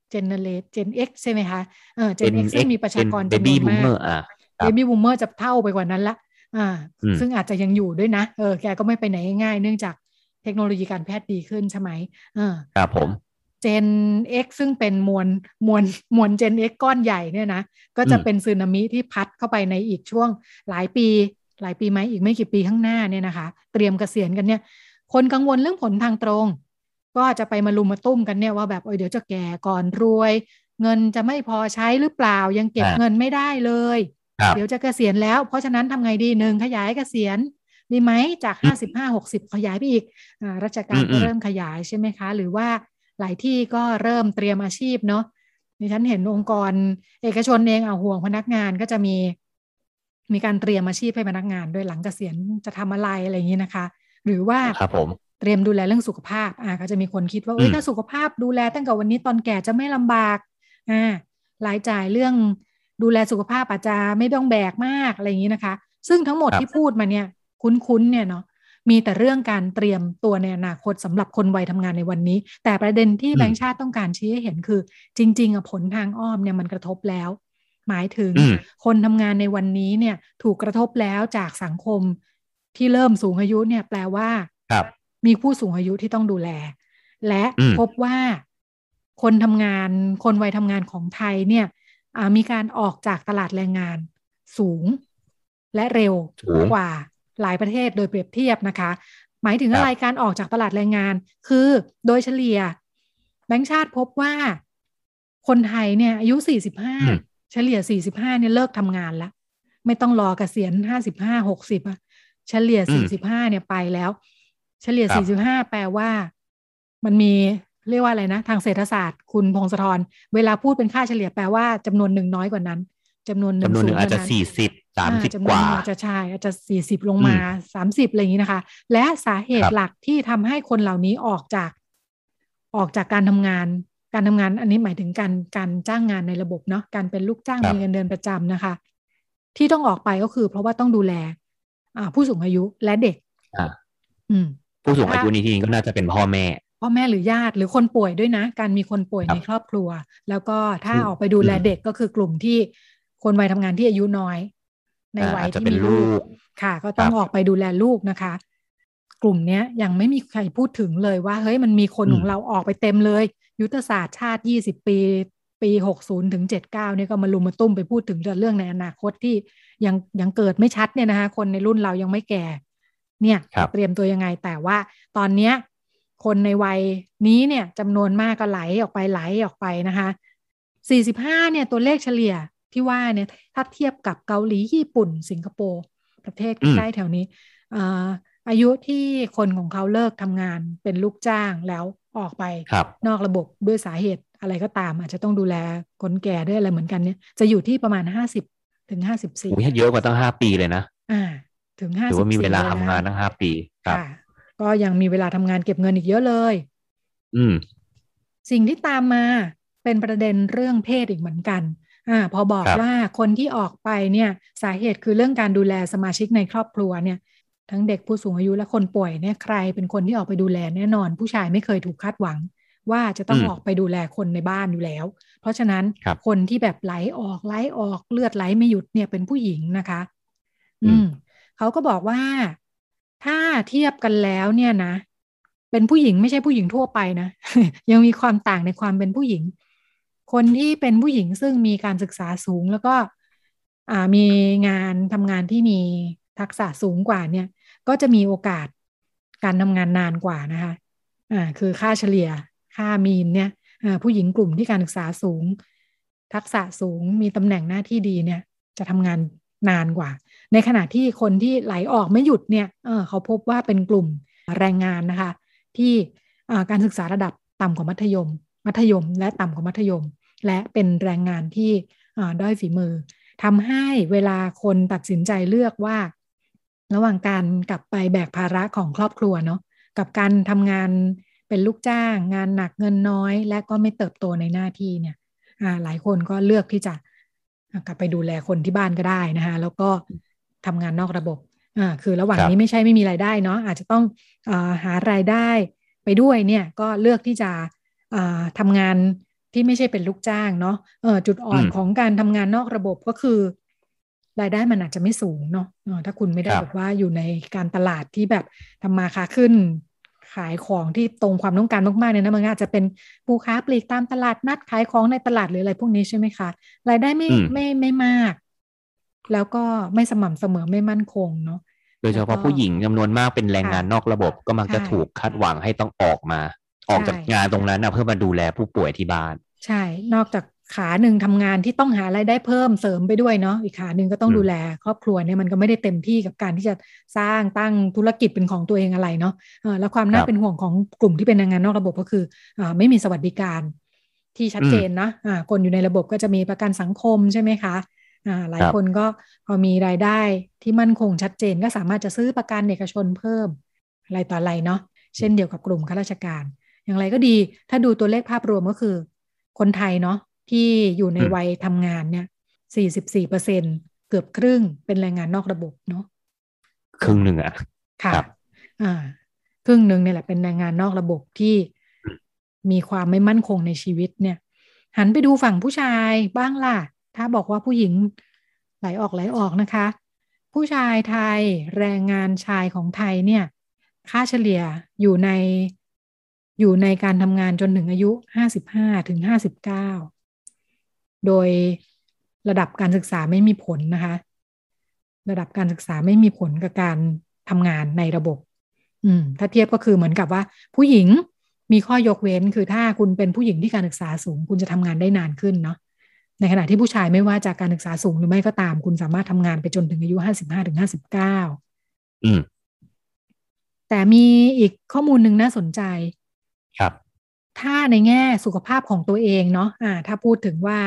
X Generate Gen X ใช่ไหมคะเออ Gen X ซึ่งมีประชากรจำนวนมาก Baby Boomer จะเฒ่าไปกว่านั้นละอ่า ซึ่งอาจจะยังอยู่ด้วยนะเออแกก็ไม่ไปไหนง่ายเนื่องจากเทคโนโลยีการแพทย์ดีขึ้นใช่ไหมอ่าครับผม Gen X ซึ่งเป็นมวลมวลมวล Gen X ก้อนใหญ่เนี่ยนะ ก็จะเป็นซึนามิที่พัดเข้าไปในอีกช่วงหลายปี หลายปีไหมอีกไม่กี่ปีข้างหน้าเนี่ยนะคะ เตรียมเกษียณกันเนี่ย คนกังวลเรื่องผลทางตรง ก็จะไปมาลุมมาตุ้มกันเนี่ยว่าแบบเออเดี๋ยวจะแก่ก่อนรวย เงินจะไม่พอใช้หรือเปล่ายังเก็บเงินไม่ได้เลย เดี๋ยวจะเกษียณแล้ว เพราะฉะนั้นทำไงดีหนึ่งขยายเกษียณดีไหมจากห้าสิบห้าหกสิบขยายไปอีกอราชการก็เริ่มขยายใช่ไหมคะ หรือว่าหลายที่ก็เริ่มเตรียมอาชีพเนาะดิฉันเห็นองค์กร เอกชนเองเอาห่วงพนักงานก็จะมี มีการเตรียมอาชีพให้พนักงานด้วยหลังเกษียณจะทำอะไรอะไรอย่างนี้นะคะ หรือว่าครับผม เตรียมดูแลเรื่องสุขภาพ อ่าก็จะมีคนคิดว่าเอ้ยถ้าสุขภาพดูแลตั้งแต่วันนี้ตอนแก่จะไม่ลำบาก อ่ารายจ่ายเรื่องดูแลสุขภาพอาจจะไม่ต้องแบกมากอะไรอย่างนี้นะคะ ซึ่งทั้งหมดที่พูดมาเนี่ย คุ้นๆเนี่ยเนาะมีแต่เรื่องการเตรียมตัวในอนาคตสำหรับคนวัยทำงานในวันนี้ แต่ประเด็นที่แบงค์ชาติต้องการชี้ให้เห็นคือ จริง ๆอะผลทางอ้อมเนี่ยมันกระทบแล้ว หมายถึงคนทำงานในวันนี้เนี่ยถูกกระทบแล้วจากสังคมที่เริ่มสูงอายุเนี่ยแปลว่า มีผู้สูงอายุที่ต้องดูแล และพบว่าคนทำงานคนวัยทำงานของไทยเนี่ยมีการออกจากตลาดแรงงานสูงและเร็วกว่าหลายประเทศโดยเปรียบเทียบนะคะ หมายถึงอะไรการออกจากตลาดแรงงาน คือโดยเฉลี่ย แบงค์ชาติพบว่าคนไทยเนี่ยอายุ 45 เฉลี่ย 45 เนี่ยเลิกทำงานแล้ว ไม่ต้องรอเกษียณ 55 60อะเฉลี่ย 45 เนี่ยไปแล้ว เฉลี่ย 45 แปลว่า มันมีเรียกว่าอะไรนะ ทางเศรษฐศาสตร์คุณพงศธรเวลาพูดเป็นค่าเฉลี่ยแปลว่าจำนวนหนึ่งน้อยกว่านั้นจำนวนหนึ่งจำนวนหนึ่งอาจจะสี่สิบสามสิบกว่าอาจจะใช่อาจจะสี่สิบลงมาสามสิบอะไรอย่างนี้นะคะ และสาเหตุหลักที่ทำให้คนเหล่านี้ออกจากออกจากการทำงาน การทำงานอันนี้หมายถึงการการจ้างงานในระบบเนาะการเป็นลูกจ้างมีเงินเดือนประจำนะคะ ที่ต้องออกไปก็คือ เพราะว่าต้องดูแล อ่า ผู้สูงอายุและเด็ก อ่า อืม ผู้สูงอายุนี่ทีก็น่าจะเป็นพ่อแม่ พ่อแม่หรือญาติหรือคนป่วยด้วยนะ การมีคนป่วยในครอบครัว แล้วก็ถ้าออกไปดูแลเด็กก็คือกลุ่มที่คนวัยทำงานที่อายุน้อย ในวัยที่มีลูกค่ะ ก็ต้องออกไปดูแลลูกนะคะ กลุ่มเนี้ยยังไม่มีใครพูดถึงเลยว่าเฮ้ยมันมีคนของเราออกไปเต็มเลย ยุทธศาสตร์ชาติยี่สิบปีปีหกศูนย์ถึงเจ็ดเก้าเนี่ยก็มาลุมมาตุ้มไปพูดถึงเรื่องในอนาคตที่ยังยังเกิดไม่ชัดเนี่ยนะคะคนในรุ่นเรายังไม่แก่ เนี่ยเตรียมตัวยังไงแต่ว่าตอนเนี้ยคนในวัยนี้เนี่ยจำนวนมากก็ไหลออกไปไหลออกไปนะคะสี่สิบห้าเนี่ยตัวเลขเฉลี่ยที่ว่าเนี่ยถ้าเทียบกับเกาหลีญี่ปุ่น สิงคโปร์ประเทศใกล้แถวนี้อายุที่คนของเขาเลิกทำงานเป็นลูกจ้างแล้วออกไปนอกระบบด้วยสาเหตุอะไรก็ตาม อาจจะต้องดูแลคนแก่ด้วยอะไรเหมือนกันเนี่ยจะอยู่ที่ประมาณห้าสิบถึงห้าสิบสี่เยอะกว่าตั้งห้าปีเลยนะ อ่า ถึงห้าสิบถือว่ามีเวลาทำงานตั้งห้าปีครับก็ยังมีเวลาทำงานเก็บเงินอีกเยอะเลย อืม สิ่งที่ตามมาเป็นประเด็นเรื่องเพศอีกเหมือนกันอ่าพอบอกว่าคนที่ออกไปเนี่ยสาเหตุคือเรื่องการดูแลสมาชิกในครอบครัวเนี่ย ทั้งเด็กผู้สูงอายุและคนป่วยเนี่ยใครเป็นคนที่ออกไปดูแลแน่นอน ผู้ชายไม่เคยถูกคาดหวัง ว่าจะต้องออกไปดูแลคนในบ้านอยู่แล้ว เพราะฉะนั้นคคนที่แบบไหลออกไหลออกเลือดไหลไม่หยุดเนี่ยเป็นผู้หญิงนะคะ อืม เขาก็บอกว่าถ้าเทียบกันแล้วเนี่ยนะ เป็นผู้หญิงไม่ใช่ผู้หญิงทั่วไปนะ ยังมีความต่างในความเป็นผู้หญิง คนที่เป็นผู้หญิงซึ่งมีการศึกษาสูงแล้วก็มีงานทำงานที่มีทักษะสูงกว่าเนี่ย ก็จะมีโอกาสการทำงานนานกว่านะคะอ่าคือค่าเฉลี่ยค่ามีนเนี่ยผู้หญิงกลุ่มที่การศึกษาสูง ทักษะสูงมีตำแหน่งหน้าที่ดีเนี่ย จะทำงานนานกว่า ในขณะที่คนที่ไหลออกไม่หยุดเนี่ยเเขาพบว่าเป็นกลุ่มแรงงานนะคะ ที่การศึกษาระดับต่ำกว่ามัธยม มัธยม และต่ำกว่ามัธยม และเป็นแรงงานที่ด้อยฝีมือทำให้เวลาคนตัดสินใจเลือกว่า ระหว่างการกลับไปแบกภาระของครอบครัวเนาะกับการทำงานเป็นลูกจ้าง งานหนักเงินน้อย และก็ไม่เติบโตในหน้าที่เนี่ยหลายคนก็เลือกที่จะกลับไปดูแลคนที่บ้านก็ได้นะคะแล้วก็ ทำงานนอกระบบอ่าคือระหว่างนี้ไม่ใช่ไม่มีรายได้เนาะอาจจะต้องอหารายได้ไปด้วยเนี่ยก็เลือกที่จะทำงานที่ไม่ใช่เป็นลูกจ้างเนาะเออจุดอ่อนของการทำงานนอกระบบก็คือ รายได้มันอาจจะไม่สูงเนาะถ้าคุณไม่ได้แบบว่าอยู่ในการตลาดที่แบบทำมาค้าขึ้น ขายของที่ตรงความต้องการมากๆเนี่ยนะมันอาจจะเป็นผู้ค้าปลีกตามตลาดนัดขายของในตลาดหรืออะไรพวกนี้ใช่ไหมคะรายได้ไม่ไม่ไม่มาก แล้วก็ไม่สม่ำเสมอไม่มั่นคงเนาะโดยเฉพาะผู้หญิงจำนวนมากเป็นแรงงานนอกระบบก็มักจะถูกคาดหวังให้ต้องออกมา ออกจากงานตรงนั้นนะเพื่อมาดูแลผู้ป่วยที่บ้าน ใช่ นอกจากขาหนึ่งทำงานที่ต้องหารายได้เพิ่มเสริมไปด้วยเนาะอีกขาหนึ่งก็ต้องดูแลครอบครัวเนี่ยมันก็ไม่ได้เต็มที่กับการที่จะสร้างตั้งธุรกิจเป็นของตัวเองอะไรเนาะแล้วความน่าเป็นห่วงของกลุ่มที่เป็นแรงงานนอกระบบก็คืออไม่มีสวัสดิการที่ชัดเจนนะะคนอยู่ในระบบก็จะมีประกันสังคมใช่ไหมคะ หลายคนก็พอมีรายได้ที่มั่นคงชัดเจนก็สามารถจะซื้อประกันเอกชนเพิ่ม อะไรต่ออะไรเนาะเช่นเดียวกับกลุ่มข้าราชการ อย่างไรก็ดี ถ้าดูตัวเลขภาพรวมก็คือ คนไทยเนาะที่อยู่ในวัยทำงานเนี่ยสี่สิบสี่เปอร์เซ็นเกือบครึ่งเป็นแรงงานนอกระบบเนาะครึ่งหนึ่งอะค่ะอ่าครึ่งหนึ่งเนี่ยแหละเป็นแรงงานนอกระบบที่มีความไม่มั่นคงในชีวิตเนี่ย หันไปดูฝั่งผู้ชายบ้างล่ะ ถ้าบอกว่าผู้หญิงไหลออกไหลออกนะคะ ผู้ชายไทยแรงงานชายของไทยเนี่ย ค่าเฉลี่ยอยู่ในอยู่ในการทำงานจนถึงอายุห้าสิบห้าถึงห้าสิบเก้าโดยระดับการศึกษาไม่มีผลนะคะ ระดับการศึกษาไม่มีผลกับการทำงานในระบบ อืม ถ้าเทียบก็คือเหมือนกับว่า ผู้หญิงมีข้อยกเว้นคือถ้าคุณเป็นผู้หญิงที่การศึกษาสูง คุณจะทำงานได้นานขึ้นเนาะ ในขณะที่ผู้ชายไม่ว่าจากการศึกษาสูงหรือไม่ก็ตาม คุณสามารถทำงานไปจนถึงอายุห้าสิบห้าถึงห้าสิบเก้าอืมแต่มีอีกข้อมูลหนึ่งน่าสนใจ ครับ ถ้าในแง่สุขภาพของตัวเองเนาะอ่า ถ้าพูดถึงว่า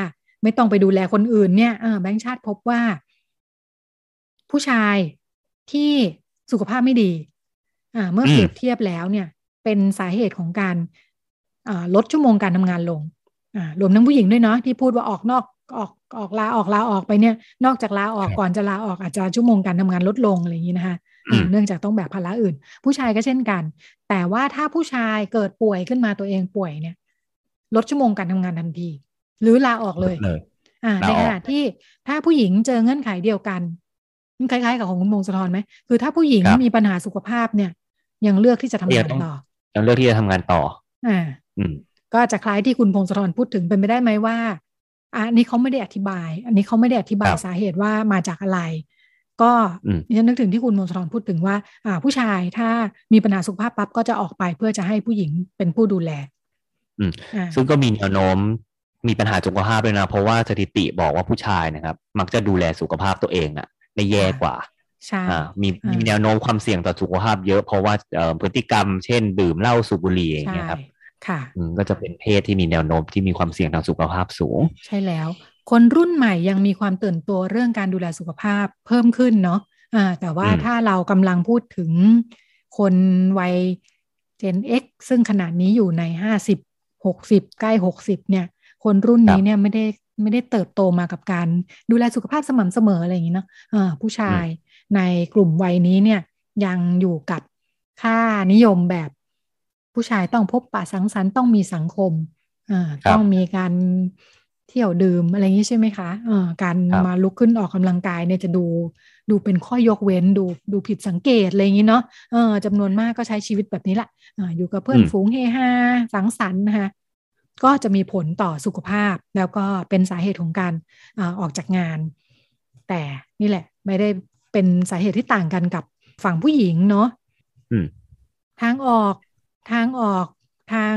ไม่ต้องไปดูแลคนอื่นเนี่ยแบงค์ชาติพบว่า ผู้ชายที่สุขภาพไม่ดี อ่า เมื่อเปรียบเทียบแล้วเนี่ย เป็นสาเหตุของการลดชั่วโมงการทำงานลงอ่า รวมทั้งผู้หญิงด้วยเนาะที่พูดว่าออกนอกออกออกลาออกลาออกไปเนี่ย นอกจากลาออกก่อนจะลาออกอาจจะชั่วโมงการทำงานลดลงอะไรอย่างนี้นะคะเนื่องจากต้องแบกภาระอื่น ผู้ชายก็เช่นกัน แต่ว่าถ้าผู้ชายเกิดป่วยขึ้นมาตัวเองป่วยเนี่ย ลดชั่วโมงการทำงานทันที หรือลาออกเลยอ่าในขณะที่ถ้าผู้หญิงเจอเงื่อนไขเดียวกันคล้ายๆกับของคุณมงสะทอนไหมคือถ้าผู้หญิงมีปัญหาสุขภาพเนี่ย ยังเลือกที่จะทำงานต่อยังเลือกที่จะทำงานต่ออ่า ก็จะคล้ายที่คุณพงศธรพูดถึงเป็นไปได้ไหมว่าอันนี้เขาไม่ได้อธิบาย อันนี้เขาไม่ได้อธิบายสาเหตุว่ามาจากอะไร ก็ฉันนึกถึงที่คุณมงคลพูดถึงว่าอ่าผู้ชายถ้ามีปัญหาสุขภาพปั๊บก็จะออกไปเพื่อจะให้ผู้หญิงเป็นผู้ดูแลอืมซึ่งก็มีแนวโน้มมีปัญหาสุขภาพเลยนะ เพราะว่าสถิติบอกว่าผู้ชายนะครับ มักจะดูแลสุขภาพตัวเองอะได้แย่กว่าใช่มีมีแนวโน้มความเสี่ยงต่อสุขภาพเยอะเพราะว่าพฤติกรรมเช่น ดื่มเหล้าสูบบุหรี่อย่างเงี้ยครับ ค่ะก็จะเป็นเพศที่มีแนวโน้มที่มีความเสี่ยงทางสุขภาพสูง ใช่แล้ว คนรุ่นใหม่ยังมีความตื่นตัวเรื่องการดูแลสุขภาพเพิ่มขึ้นเนาะอ่าแต่ว่าถ้าเรากำลังพูดถึงคนวัย Gen X ซึ่งขนาดนี้อยู่ในห้าสิบหกสิบใกล้หกสิบเนี่ย คนรุ่นนี้เนี่ยไม่ได้ไม่ได้เติบโตมากับการดูแลสุขภาพสม่ำเสมออะไรอย่างนี้เนาะะผู้ชายในกลุ่มวัยนี้เนี่ยยังอยู่กับค่านิยมแบบ ผู้ชายต้องพบปะสังสรรค์ต้องมีสังคมอ่าต้องมีการเที่ยวดื่มอะไรอย่างนี้ใช่ไหมคะอ่าการมาลุกขึ้นออกกำลังกายเนี่ยจะดูดูเป็นข้อยกเว้นดูดูผิดสังเกตอะไรอย่างนี้เนาะเออจำนวนมากก็ใช้ชีวิตแบบนี้แหละอ่าอยู่กับเพื่อนฝูงเฮฮาสังสรรค์นะคะก็จะมีผลต่อสุขภาพแล้วก็เป็นสาเหตุของการอออกจากงาน แต่นี่แหละ ไม่ได้เป็นสาเหตุที่ต่างกันกับฝั่งผู้หญิงเนาะทางออก ทางออกทาง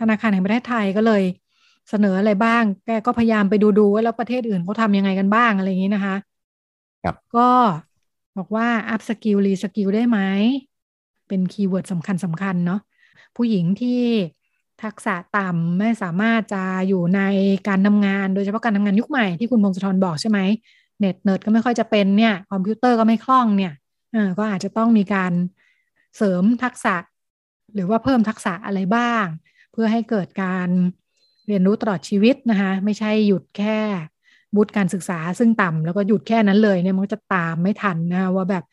ธนาคารแห่งประเทศไทยก็เลย เสนออะไรบ้าง แกก็พยายามไปดูดูว่าแล้วประเทศอื่นเขาทำยังไงกันบ้างอะไรอย่างนี้นะคะ ครับ ก็บอกว่า upskill reskill ได้ไหม เป็น keyword สำคัญสำคัญเนาะผู้หญิงที่ทักษะต่ำไม่สามารถจะอยู่ในการทำงาน โดยเฉพาะการทำงานยุคใหม่ที่คุณพงศธรบอกใช่ไหมเน็ตเนิร์ดก็ไม่ค่อยจะเป็นเนี่ย คอมพิวเตอร์ก็ไม่คล่องเนี่ยอก็อาจจะต้องมีการเสริมทักษะ หรือว่าเพิ่มทักษะอะไรบ้าง เพื่อให้เกิดการเรียนรู้ตลอดชีวิตนะคะ ไม่ใช่หยุดแค่วุฒิการศึกษาซึ่งต่ำแล้วก็หยุดแค่นั้นเลยเนี่ยมันจะตามไม่ทันนะว่าแบบ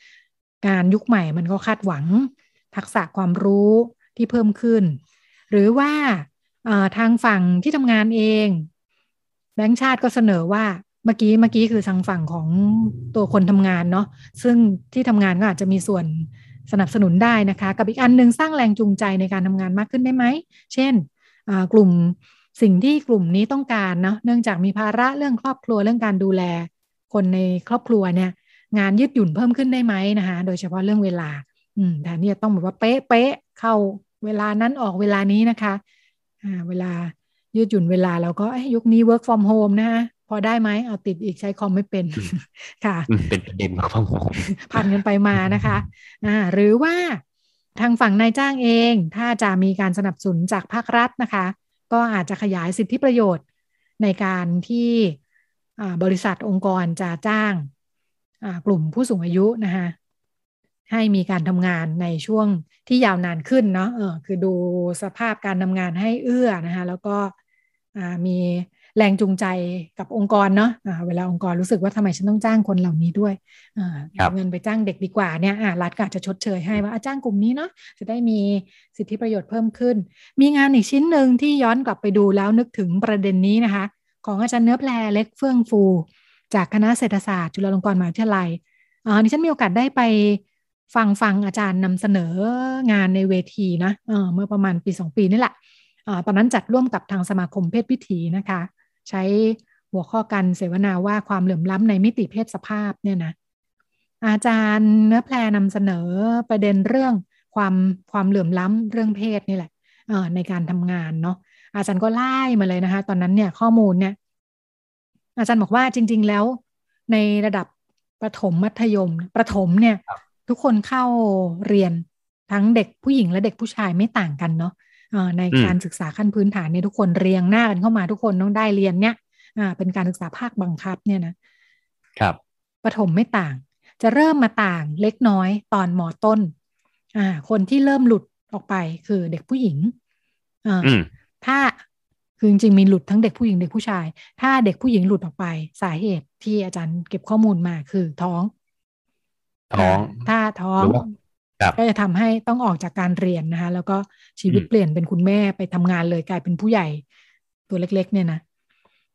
งานยุคใหม่มันก็คาดหวังทักษะความรู้ที่เพิ่มขึ้น หรือว่าทางฝั่งที่ทำงานเองแบงค์ชาติก็เสนอว่าเมื่อกี้เมื่อกี้คือทางฝั่งของตัวคนทำงานเนาะซึ่งที่ทำงานก็อาจจะมีส่วน สนับสนุนได้นะคะ กับอีกอันหนึ่งสร้างแรงจูงใจในการทำงานมากขึ้นได้ไหม เช่นกลุ่มสิ่งที่กลุ่มนี้ต้องการเนาะเนื่องจากมีภาระเรื่องครอบครัวเรื่องการดูแล คนในครอบครัวเนี่ย งานยืดหยุ่นเพิ่มขึ้นได้ไหมนะคะ โดยเฉพาะเรื่องเวลา อืมแต่นี่ต้องแบบว่าเป๊ะเป๊ะเข้าเวลานั้นออกเวลานี้นะคะอ่าเวลายืดหยุ่นเวลาเราก็ยุคนี้ work from home นะคะ พอได้ไหมเอาติดอีกใช้คอมไม่เป็นค่ะ เป็นประเด็นครับผมผ่านกันไปมานะคะอ่าหรือว่าทางฝั่งนายจ้างเอง ถ้าจะมีการสนับสนุนจากภาครัฐนะคะ ก็อาจจะขยายสิทธิประโยชน์ในการที่บริษัทองค์กรจะจ้างกลุ่มผู้สูงอายุนะคะให้มีการทำงานในช่วงที่ยาวนานขึ้นเนาะเออคือดูสภาพการทำงานให้เอื้อนะคะแล้วก็มี แรงจูงใจกับองค์กรเนาะะเวลาองค์กรรู้สึกว่าทำไมฉันต้องจ้างคนเหล่านี้ด้วยเงินไปจ้างเด็กดีกว่าเนี่ยรัฐก็อาจจะชดเชยให้ว่าจ้างกลุ่มนี้เนาะจะได้มีสิทธิประโยชน์เพิ่มขึ้น มีงานอีกชิ้นหนึ่งที่ย้อนกลับไปดูแล้วนึกถึงประเด็นนี้นะคะ ของอาจารย์เนื้อแพรเล็กเฟื่องฟู จากคณะเศรษฐศาสตร์จุฬาลงกรณ์มหาวิทยาลัยอ่าดิฉันมีโอกาสได้ไปฟังฟังอาจารย์นำเสนองานในเวทีนะเมื่อประมาณปีสองปีนี่แหละตอนนั้นจัดร่วมกับทางสมาคมเพศวิถีนะคะ ใช้หัวข้อการเสวนาว่าความเหลื่อมล้ำในมิติเพศสภาพเนี่ยนะอาจารย์เนื้อแพรนำเสนอประเด็นเรื่องความความเหลื่อมล้ำเรื่องเพศนี่แหละในการทำงานเนาะอาจารย์ก็ไล่มาเลยนะคะ ตอนนั้นเนี่ยข้อมูลเนี่ย อาจารย์บอกว่าจริง ๆ แล้ว ในระดับประถมมัธยมประถมเนี่ย ทุกคนเข้าเรียนทั้งเด็กผู้หญิงและเด็กผู้ชายไม่ต่างกันเนาะ ในการศึกษาขั้นพื้นฐานเนี่ยทุกคนเรียงหน้ากันเข้ามาทุกคนต้องได้เรียนเนี่ยเป็นการศึกษาภาคบังคับเนี่ยนะครับปฐมไม่ต่าง จะเริ่มมาต่างเล็กน้อยตอนหมอต้นอ่าคนที่เริ่มหลุดออกไปคือเด็กผู้หญิงอ่าถ้าคือจริงๆมีหลุดทั้งเด็กผู้หญิงเด็กผู้ชาย ถ้าเด็กผู้หญิงหลุดออกไป สาเหตุที่อาจารย์เก็บข้อมูลมาคือท้อง ท้อง ถ้าท้อง ก็จะทำให้ต้องออกจากการเรียนนะคะแล้วก็ชีวิตเปลี่ยนเป็นคุณแม่ไปทำงานเลยกลายเป็นผู้ใหญ่ตัวเล็ก ๆ เนี่ยนะ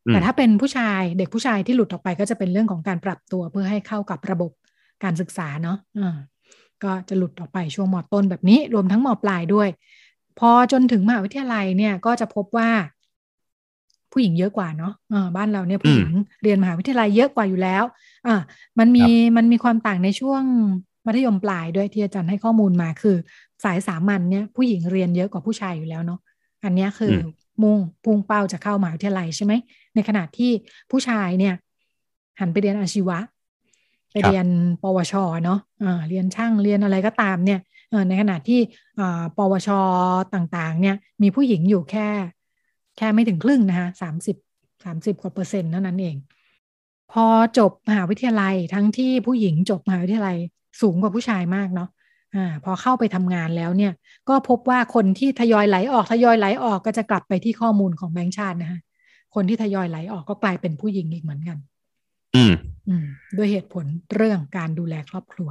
แต่ถ้าเป็นผู้ชายเด็กผู้ชายที่หลุดออกไปก็จะเป็นเรื่องของการปรับตัวเพื่อให้เข้ากับระบบการศึกษาเนาะะก็จะหลุดออกไปช่วงมอต้นแบบนี้รวมทั้งมอปลายด้วย พอจนถึงมหาวิทยาลัยเนี่ยก็จะพบว่า ผู้หญิงเยอะกว่าเนาะะบ้านเราเนี่ยผู้หญิงเรียนมหาวิทยาลัยเยอะกว่าอยู่แล้ว อ่ามันมีมันมีความต่างในช่วง มัธยมปลายด้วยที่อาจารย์ให้ข้อมูลมาคือ สายสามัญเนี่ยผู้หญิงเรียนเยอะกว่าผู้ชายอยู่แล้วเนาะอันนี้คือมุ่งพุ่งเป้าจะเข้ามหาวิทยาลัยใช่ไหมในขณะที่ผู้ชายเนี่ย หันไปเรียนอาชีวะ ไปเรียนปวชเนาะะเรียนช่างเรียนอะไรก็ตามเนี่ยในขณะที่ปวชต่างๆ เนี่ยมีผู้หญิงอยู่แค่ แค่ไม่ถึงครึ่งนะคะสามสิบสามสิบกว่าเปอร์เซ็นต์เท่านั้นเอง พอจบมหาวิทยาลัยทั้งที่ผู้หญิงจบมหาวิทยาลัย สูงกว่าผู้ชายมากเนาะอ่าพอเข้าไปทำงานแล้วเนี่ย ก็พบว่าคนที่ทยอยไหลออกทยอยไหลออกก็จะกลับไปที่ข้อมูลของแบงค์ชาตินะฮะคนที่ทยอยไหลออกก็กลายเป็นผู้หญิงอีกเหมือนกัน อืม อืม ด้วยเหตุผลเรื่องการดูแลครอบครัว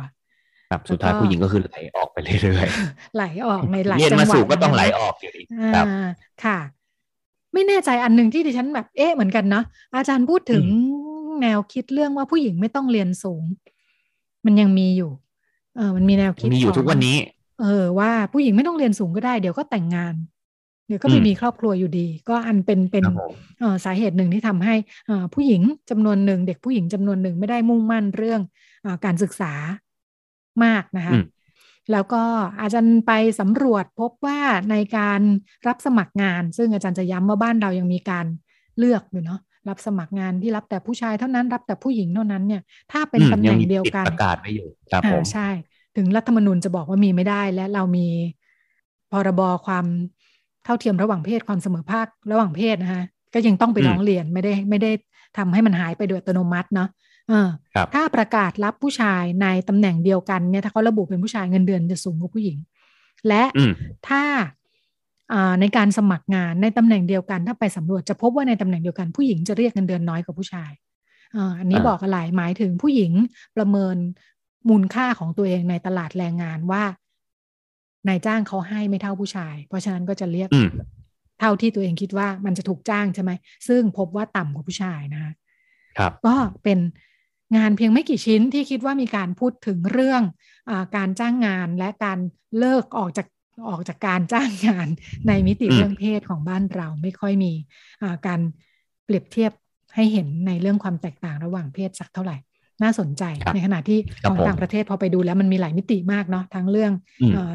ครับสุดท้ายผู้หญิงก็คือไหลออกไปเรื่อยๆไหลออกในหลายจังหวัดเรียนมาสูงก็ต้องไหลออกอยู่ดีครับค่ะ ไม่แน่ใจอันหนึ่งที่ดิฉันแบบเอ๊ะเหมือนกันเนาะอาจารย์พูดถึงแนวคิดเรื่องว่าผู้หญิงไม่ต้องเรียนสูง มันยังมีอยู่ เออ มันมีแนวคิดมีอยู่ทุกวันนี้ เออ ว่าผู้หญิงไม่ต้องเรียนสูงก็ได้ เดี๋ยวก็แต่งงาน เดี๋ยวก็ไม่มีครอบครัวอยู่ดี ก็อันเป็นเป็นสาเหตุหนึ่งที่ทำให้ผู้หญิงจำนวนหนึ่งเด็กผู้หญิงจำนวนหนึ่งไม่ได้มุ่งมั่นเรื่องอการศึกษามากนะคะแล้วก็อาจารย์ไปสำรวจพบว่าในการรับสมัครงาน ซึ่งอาจารย์จะย้ำว่าบ้านเรายังมีการเลือกอยู่เนาะ รับสมัครงานที่รับแต่ผู้ชายเท่านั้นรับแต่ผู้หญิงเท่านั้นเนี่ย ถ้าเป็นตำแหน่งเดียวกันประกาศไว้อยู่ครับผมใช่ ถึงรัฐธรรมนูญจะบอกว่ามีไม่ได้และเรามีพรบความเท่าเทียมระหว่างเพศความเสมอภาคระหว่างเพศนะคะก็ยังต้องไปร้องเรียนไม่ได้ไม่ได้ทำให้มันหายไปโดยอัตโนมัติเนาะเออถ้าประกาศรับผู้ชายในตำแหน่งเดียวกันเนี่ยถ้าเขาระบุเป็นผู้ชายเงินเดือนจะสูงกว่าผู้หญิง และถ้า ในการสมัครงานในตำแหน่งเดียวกันถ้าไปสำรวจจะพบว่าในตำแหน่งเดียวกันผู้หญิงจะเรียกเงินเดือนน้อยกว่าผู้ชายอันนี้บอกอะไรหมายถึงผู้หญิงประเมินมูลค่าของตัวเองในตลาดแรงงานว่านายจ้างเขาให้ไม่เท่าผู้ชาย เพราะฉะนั้นก็จะเรียกเท่าที่ตัวเองคิดว่ามันจะถูกจ้างใช่ไหมซึ่งพบว่าต่ำกว่าผู้ชายนะคะครับก็เป็นงานเพียงไม่กี่ชิ้นที่คิดว่ามีการพูดถึงเรื่องอการจ้างงานและการเลิกออกจาก ออกจากการจ้างงานในมิติเรื่องเพศของบ้านเราไม่ค่อยมีการเปรียบเทียบให้เห็นในเรื่องความแตกต่างระหว่างเพศสักเท่าไหร่ น่าสนใจในขณะที่ของต่างประเทศพอไปดูแล้วมันมีหลายมิติมากเนาะทั้งเรื่อง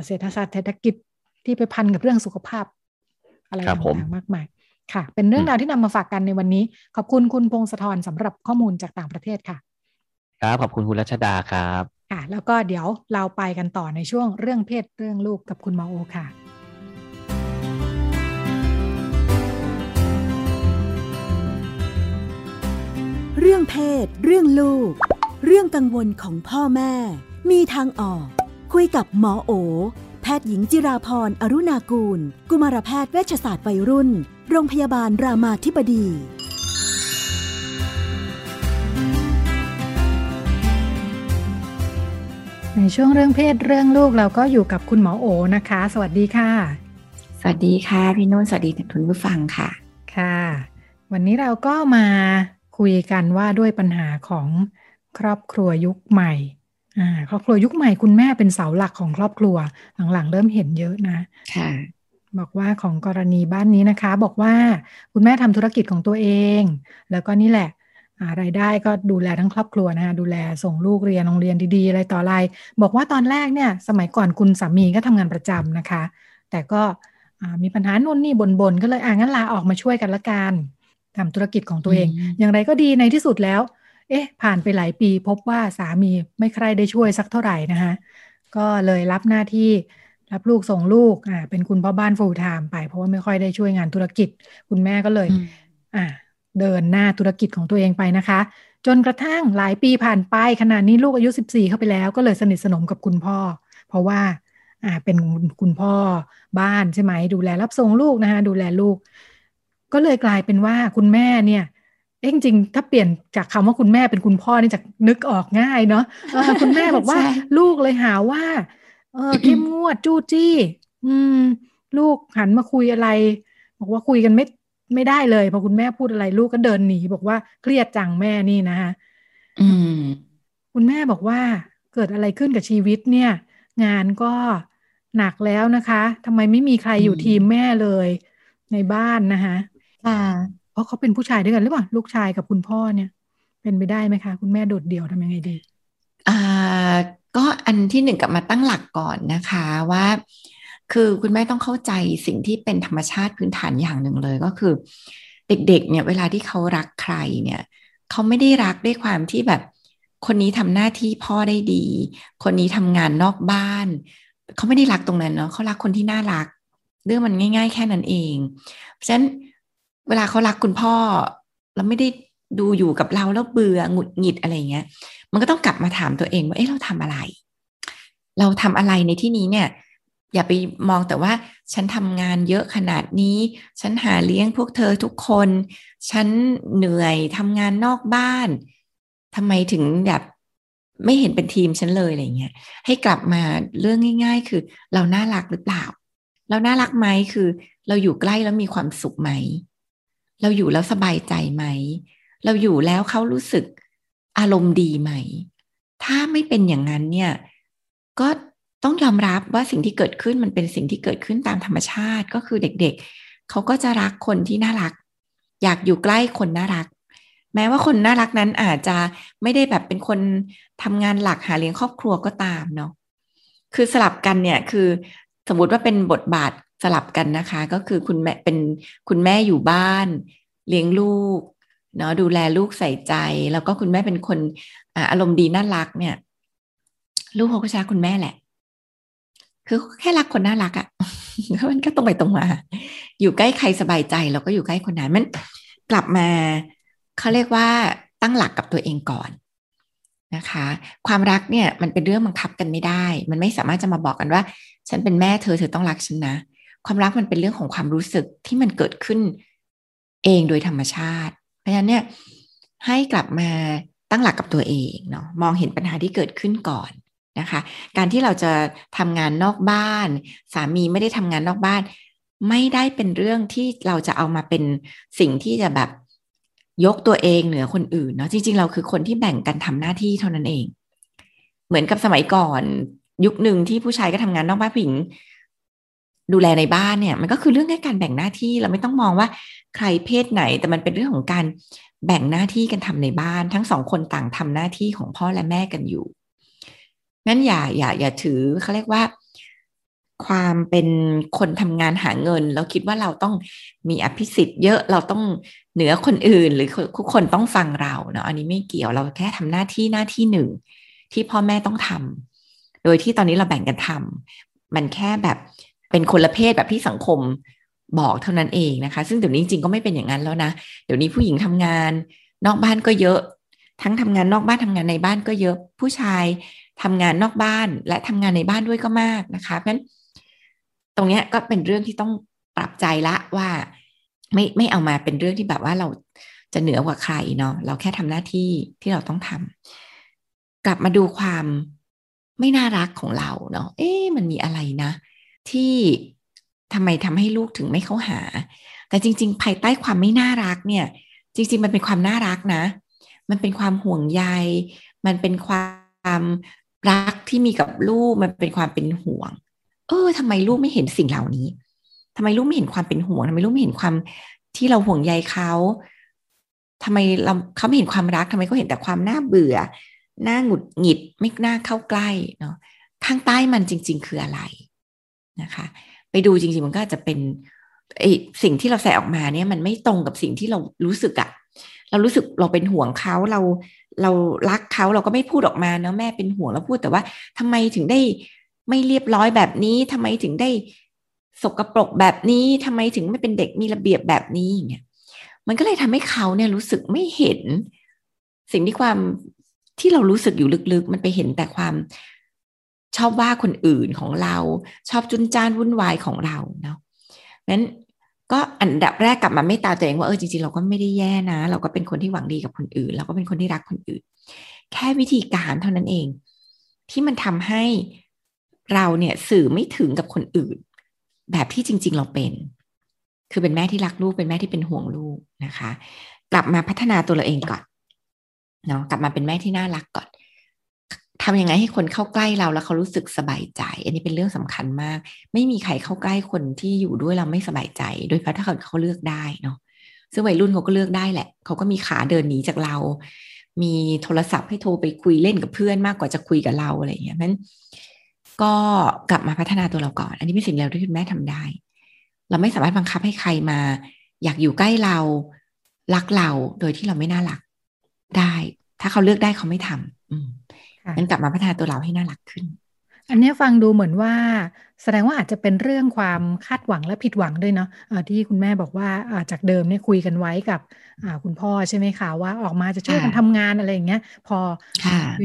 เศรษฐศาสตร์เศรษฐกิจที่ไปพันกับเรื่องสุขภาพ อะไรต่างๆมากมายค่ะ เป็นเรื่องราวที่นำมาฝากกันในวันนี้ ขอบคุณคุณพงศธรสำหรับข้อมูลจากต่างประเทศค่ะ ครับขอบคุณคุณรัชดาครับ ค่ะ แล้วก็เดี๋ยวเราไปกันต่อในช่วงเรื่องเพศเรื่องลูกกับคุณหมอโอค่ะเรื่องเพศ เรื่องลูก เรื่องกังวลของพ่อแม่ มีทางออก คุยกับหมอโอ แพทย์หญิงจิราพรอรุณากูล กุมารแพทย์เวชศาสตร์วัยรุ่น โรงพยาบาลรามาธิบดี ในช่วงเรื่องเพศเรื่องลูกเราก็อยู่กับคุณหมอโอนะคะ สวัสดีค่ะ สวัสดีค่ะพี่นุ่นสวัสดีทุนผู้ฟังค่ะค่ะ วันนี้เราก็มาคุยกันว่าด้วยปัญหาของครอบครัวยุคใหม่อ่าครอบครัวยุคใหม่คุณแม่เป็นเสาหลักของครอบครัวหลังๆ เริ่มเห็นเยอะนะค่ะบอกว่าของกรณีบ้านนี้นะคะ บอกว่าคุณแม่ทำธุรกิจของตัวเอง แล้วก็นี่แหละ รายได้ก็ดูแลทั้งครอบครัวนะคะดูแลส่งลูกเรียนโรงเรียนดีๆ อะไรต่ออะไร บอกว่าตอนแรกเนี่ย สมัยก่อนคุณสามีก็ทำงานประจำนะคะ แต่ก็มีปัญหาโน่นนี่บนๆก็เลยอ่างั้นลาออกมาช่วยกันละกันทำธุรกิจของตัวเอง อย่างไรก็ดีในที่สุดแล้ว เอ๊ะ ผ่านไปหลายปีพบว่าสามีไม่ใครได้ช่วยสักเท่าไหร่นะคะก็เลยรับหน้าที่รับลูกส่งลูกอ่าเป็นคุณพ่อบ้านฟูลไทม์ไปเพราะว่าไม่ค่อยได้ช่วยงานธุรกิจ คุณแม่ก็เลย อ่า เดินหน้าธุรกิจของตัวเองไปนะคะ จนกระทั่งหลายปีผ่านไปขณะนี้ลูกอายุสิบสี่เข้าไปแล้ว ก็เลยสนิทสนมกับคุณพ่อ เพราะว่าอ่าเป็นคุณพ่อบ้านใช่ไหมดูแลรับส่งลูกนะคะดูแลลูก ก็เลยกลายเป็นว่าคุณแม่เนี่ยเอ้จริงถ้าเปลี่ยนจากคำว่าคุณแม่เป็นคุณพ่อนี่จะนึกออกง่ายเนาะคุณแม่บอกว่าลูกเลยหาว่า เออเข้มงวดจู้จี้ อืม ลูกหันมาคุยอะไร บอกว่าคุยกันไม่ ไม่ได้เลยพอคุณแม่พูดอะไรลูกก็เดินหนีบอกว่าเครียดจังแม่นี่นะคะอืมคุณแม่บอกว่าเกิดอะไรขึ้นกับชีวิตเนี่ย งานก็หนักแล้วนะคะทำไมไม่มีใครอยู่ทีมแม่เลยในบ้านนะคะค่ะราะเขาเป็นผู้ชายด้วยกันหรือเปล่าลูกชายกับคุณพ่อเนี่ย เป็นไปได้ไหมคะ คุณแม่โดดเดี่ยวทำยังไงดี อ่า ก็อันที่หนึ่งกับมาตั้งหลักก่อนนะคะว่า คือคุณแม่ต้องเข้าใจสิ่งที่เป็นธรรมชาติพื้นฐานอย่างหนึ่งเลยก็คือ เด็กๆ เนี่ยเวลาที่เขารักใครเนี่ยเขาไม่ได้รักด้วยความที่แบบ คนนี้ทำหน้าที่พ่อได้ดี คนนี้ทำงานนอกบ้าน เขาไม่ได้รักตรงนั้นเนาะเขารักคนที่น่ารัก เรื่องมันง่าย ๆ แค่นั้นเอง เพราะฉะนั้นเวลาเขารักคุณพ่อเราไม่ได้ดูอยู่กับเราแล้วเบื่อหงุดหงิดอะไรเงี้ย มันก็ต้องกลับมาถามตัวเองว่าเอ๊ะเราทำอะไร เราทำอะไรในที่นี้เนี่ย อย่าไปมองแต่ว่า ฉันทำงานเยอะขนาดนี้ ฉันหาเลี้ยงพวกเธอทุกคน ฉันเหนื่อยทำงานนอกบ้านทำไมถึงแบบไม่เห็นเป็นทีมฉันเลยอะไรเงี้ย ให้กลับมาเรื่องง่าย ๆ คือเราน่ารักหรือเปล่า เราน่ารักไหมคือ เราอยู่ใกล้แล้วมีความสุขไหม เราอยู่แล้วสบายใจไหม เราอยู่แล้วเขารู้สึกอารมณ์ดีไหม ถ้าไม่เป็นอย่างนั้นเนี่ย ก็ ต้องยอมรับว่าสิ่งที่เกิดขึ้นมันเป็นสิ่งที่เกิดขึ้นตามธรรมชาติก็คือเด็กๆ เขาก็จะรักคนที่น่ารัก อยากอยู่ใกล้คนน่ารัก แม้ว่าคนน่ารักนั้นอาจจะไม่ได้แบบเป็นคนทำงานหลักหาเลี้ยงครอบครัวก็ตามเนาะคือสลับกันเนี่ยคือสมมติว่าเป็นบทบาทสลับกันนะคะ ก็คือคุณแม่เป็นคุณแม่อยู่บ้าน เลี้ยงลูกเนาะดูแลลูกใส่ใจ แล้วก็คุณแม่เป็นคนอารมณ์ดีน่ารักเนี่ย ลูกเขาก็ชาคุณแม่แหละ คือแค่รักคนน่ารักอะ่ะมันก็ตรงไปตรงมา อยู่ใกล้ใครสบายใจเราก็อยู่ใกล้คนนั้นมันกลับมาเขาเรียกว่าตั้งหลักกับตัวเองก่อนนะคะ ความรักเนี่ยมันเป็นเรื่องบังคับกันไม่ได้ มันไม่สามารถจะมาบอกกันว่า ฉันเป็นแม่เธอเธอต้องรักฉันนะ ความรักมันเป็นเรื่องของความรู้สึกที่มันเกิดขึ้นเองโดยธรรมชาติ เพราะฉะนั้นเนี่ยให้กลับมาตั้งหลักกับตัวเองเนาะมองเห็นปัญหาที่เกิดขึ้นก่อน นะคะ การที่เราจะทำงานนอกบ้าน สามีไม่ได้ทำงานนอกบ้าน ไม่ได้เป็นเรื่องที่เราจะเอามาเป็นสิ่งที่จะแบบยกตัวเองเหนือคนอื่นเนาะจริง ๆ เราคือคนที่แบ่งกันทำหน้าที่เท่านั้นเอง เหมือนกับสมัยก่อน ยุคหนึ่งที่ผู้ชายก็ทำงานนอกบ้านผิง ดูแลในบ้านเนี่ย มันก็คือเรื่องแค่การแบ่งหน้าที่เราไม่ต้องมองว่าใครเพศไหน แต่มันเป็นเรื่องของการแบ่งหน้าที่กันทำในบ้าน ทั้งสองคนต่างทำหน้าที่ของพ่อและแม่กันอยู่ งั้นอย่าอย่าอย่าถือเขาเรียกว่า ความเป็นคนทำงานหาเงิน แล้วคิดว่าเราต้องมีอภิสิทธิ์เยอะเราต้องเหนือคนอื่น หรือทุกคนต้องฟังเราเนาะอันนี้ไม่เกี่ยวเราแค่ทำหน้าที่หน้าที่หนึ่ง ที่พ่อแม่ต้องทำโดยที่ตอนนี้เราแบ่งกันทำมันแค่แบบเป็นคนละเพศแบบที่สังคมบอกเท่านั้นเองนะคะ ซึ่งเดี๋ยวนี้จริงๆก็ไม่เป็นอย่างนั้นแล้วนะ เดี๋ยวนี้ผู้หญิงทำงาน นอกบ้านก็เยอะ ทั้งทำงานนอกบ้านทำงานในบ้านก็เยอะ ผู้ชาย ทำงานนอกบ้านและทำงานในบ้านด้วยก็มากนะคะเพราะฉะนั้นตรงนี้ก็เป็นเรื่องที่ต้องปรับใจละว่าไม่ไม่เอามาเป็นเรื่องที่แบบว่าเราจะเหนือกว่าใครเนาะเราแค่ทำหน้าที่ที่เราต้องทำกลับมาดูความไม่น่ารักของเราเนาะเอ๊ะมันมีอะไรนะ ที่ทำไมทำให้ลูกถึงไม่เข้าหา แต่จริง ๆ ภายใต้ความไม่น่ารักเนี่ย จริง ๆ มันเป็นความน่ารักนะ มันเป็นความห่วงใย มันเป็นความ รักที่มีกับลูกมันเป็นความเป็นห่วง เออทำไมลูกไม่เห็นสิ่งเหล่านี้ทำไมลูกไม่เห็นความเป็นห่วงทำไมลูกไม่เห็นความที่เราห่วงใยเขาทำไมเราเขาไม่เห็นความรักทำไมเขาเห็นแต่ความน่าเบื่อหน้าหงุดหงิดไม่น่าเข้าใกล้เนาะข้างใต้มันจริง ๆ คืออะไรนะคะ ไปดูจริง ๆ มันก็จะเป็นไอสิ่งที่เราใส่ออกมาเนี่ยมันไม่ตรงกับสิ่งที่เรารู้สึกอะเรารู้สึกเราเป็นห่วงเขาเรา เรารักเขาเราก็ไม่พูดออกมาเนาะแม่เป็นห่วงเราพูดแต่ว่าทำไมถึงได้ไม่เรียบร้อยแบบนี้ทำไมถึงได้สกรปรกแบบนี้ทำไมถึงไม่เป็นเด็กมีระเบียบแบบนี้อย่างเงี้ยมันก็เลยทำให้เขาเนี่ยรู้สึกไม่เห็น สิ่งที่ความที่เรารู้สึกอยู่ลึกๆ มันไปเห็นแต่ความชอบว่าคนอื่นของเรา ชอบจุนจ้านวุ่นวายของเราเนาะนั้น ก็อันดับแรกกลับมาไม่ตาตัวเองว่าเออจริงๆเราก็ไม่ได้แย่นะ เราก็เป็นคนที่หวังดีกับคนอื่น เราก็เป็นคนที่รักคนอื่น แค่วิธีการเท่านั้นเอง ที่มันทำให้เราเนี่ยสื่อไม่ถึงกับคนอื่น แบบที่จริง ๆ เราเป็น คือเป็นแม่ที่รักลูกเป็นแม่ที่เป็นห่วงลูกนะคะ กลับมาพัฒนาตัวเราเองก่อนเนาะกลับมาเป็นแม่ที่น่ารักก่อน ทำยังไงให้คนเข้าใกล้เราแล้วเขารู้สึกสบายใจ อันนี้เป็นเรื่องสำคัญมาก ไม่มีใครเข้าใกล้คนที่อยู่ด้วยเราไม่สบายใจ โดยเฉพาะถ้าเขาเขาเลือกได้เนาะซึ่งวัยรุ่นเขาก็เลือกได้แหละเขาก็มีขาเดินหนีจากเรา มีโทรศัพท์ให้โทรไปคุยเล่นกับเพื่อนมากกว่าจะคุยกับเราอะไรอย่างเงี้ยนั้นก็กลับมาพัฒนาตัวเราก่อน อันนี้เป็นสิ่งเร็วที่คุณแม่ทำได้ เราไม่สามารถบังคับให้ใครมา อยากอยู่ใกล้เรารักเราโดยที่เราไม่น่ารักได้ ถ้าเขาเลือกได้เขาไม่ทำอืม งั้นกลับมาพัฒนาตัวเราให้น่ารักขึ้น อันนี้ฟังดูเหมือนว่า แสดงว่าอาจจะเป็นเรื่องความคาดหวังและผิดหวังด้วยเนาะะที่คุณแม่บอกว่าจากเดิมเนี่ยคุยกันไว้กับคุณพ่อใช่ไหมคะว่าออกมาจะช่วยกันทำงานอะไรอย่างเงี้ย พอ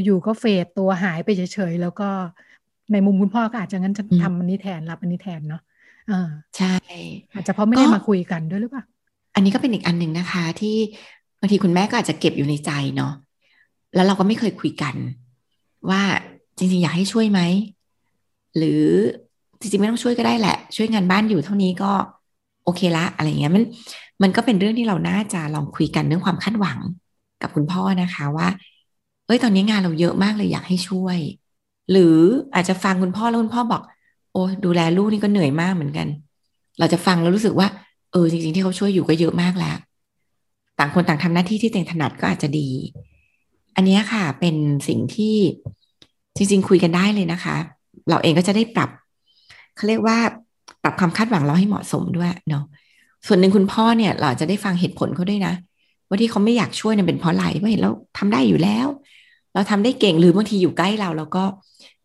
อยู่ๆก็เฟดตัวหายไปเฉยๆแล้วก็ในมุมคุณพ่อก็อาจจะงั้นจะทำอันนี้แทนรับอันนี้แทนเนาะอ่าใช่ อาจจะเพราะไม่ได้มาคุยกันด้วยหรือเปล่าอันนี้ก็เป็นอีกอันหนึ่งนะคะ ที่บางทีคุณแม่ก็อาจจะเก็บอยู่ในใจเนาะแล้วเราก็ไม่เคยคุยกัน ว่าจริงๆ อยากให้ช่วยไหม หรือจริงๆ ไม่ต้องช่วยก็ได้แหละ ช่วยงานบ้านอยู่เท่านี้ก็โอเคละ อะไรเงี้ยมันมันก็เป็นเรื่องที่เราน่าจะลองคุยกันเรื่องความคาดหวังกับคุณพ่อนะคะว่า เอ้ยตอนนี้งานเราเยอะมากเลยอยากให้ช่วย หรืออาจจะฟังคุณพ่อแล้วคุณพ่อบอก โอ้ดูแลลูกนี่ก็เหนื่อยมากเหมือนกัน เราจะฟังแล้วรู้สึกว่า เออจริง ๆ ที่เขาช่วยอยู่ก็เยอะมากแล้ว ต่างคนต่างทำหน้าที่ที่ตัวเองถนัดก็อาจจะดี อันนี้ค่ะเป็นสิ่งที่จริง ๆ คุยกันได้เลยนะคะ เราเองก็จะได้ปรับเขาเรียกว่าปรับความคาดหวังเราให้เหมาะสมด้วยเนาะส่วนหนึ่งคุณพ่อเนี่ย เราจะได้ฟังเหตุผลเขาด้วยนะ ว่าที่เขาไม่อยากช่วยเนี่ยเป็นเพราะอะไรเพราเห็นแล้วทำได้อยู่แล้ว เราทำได้เก่งหรือบางทีอยู่ใกล้เราแล้วก็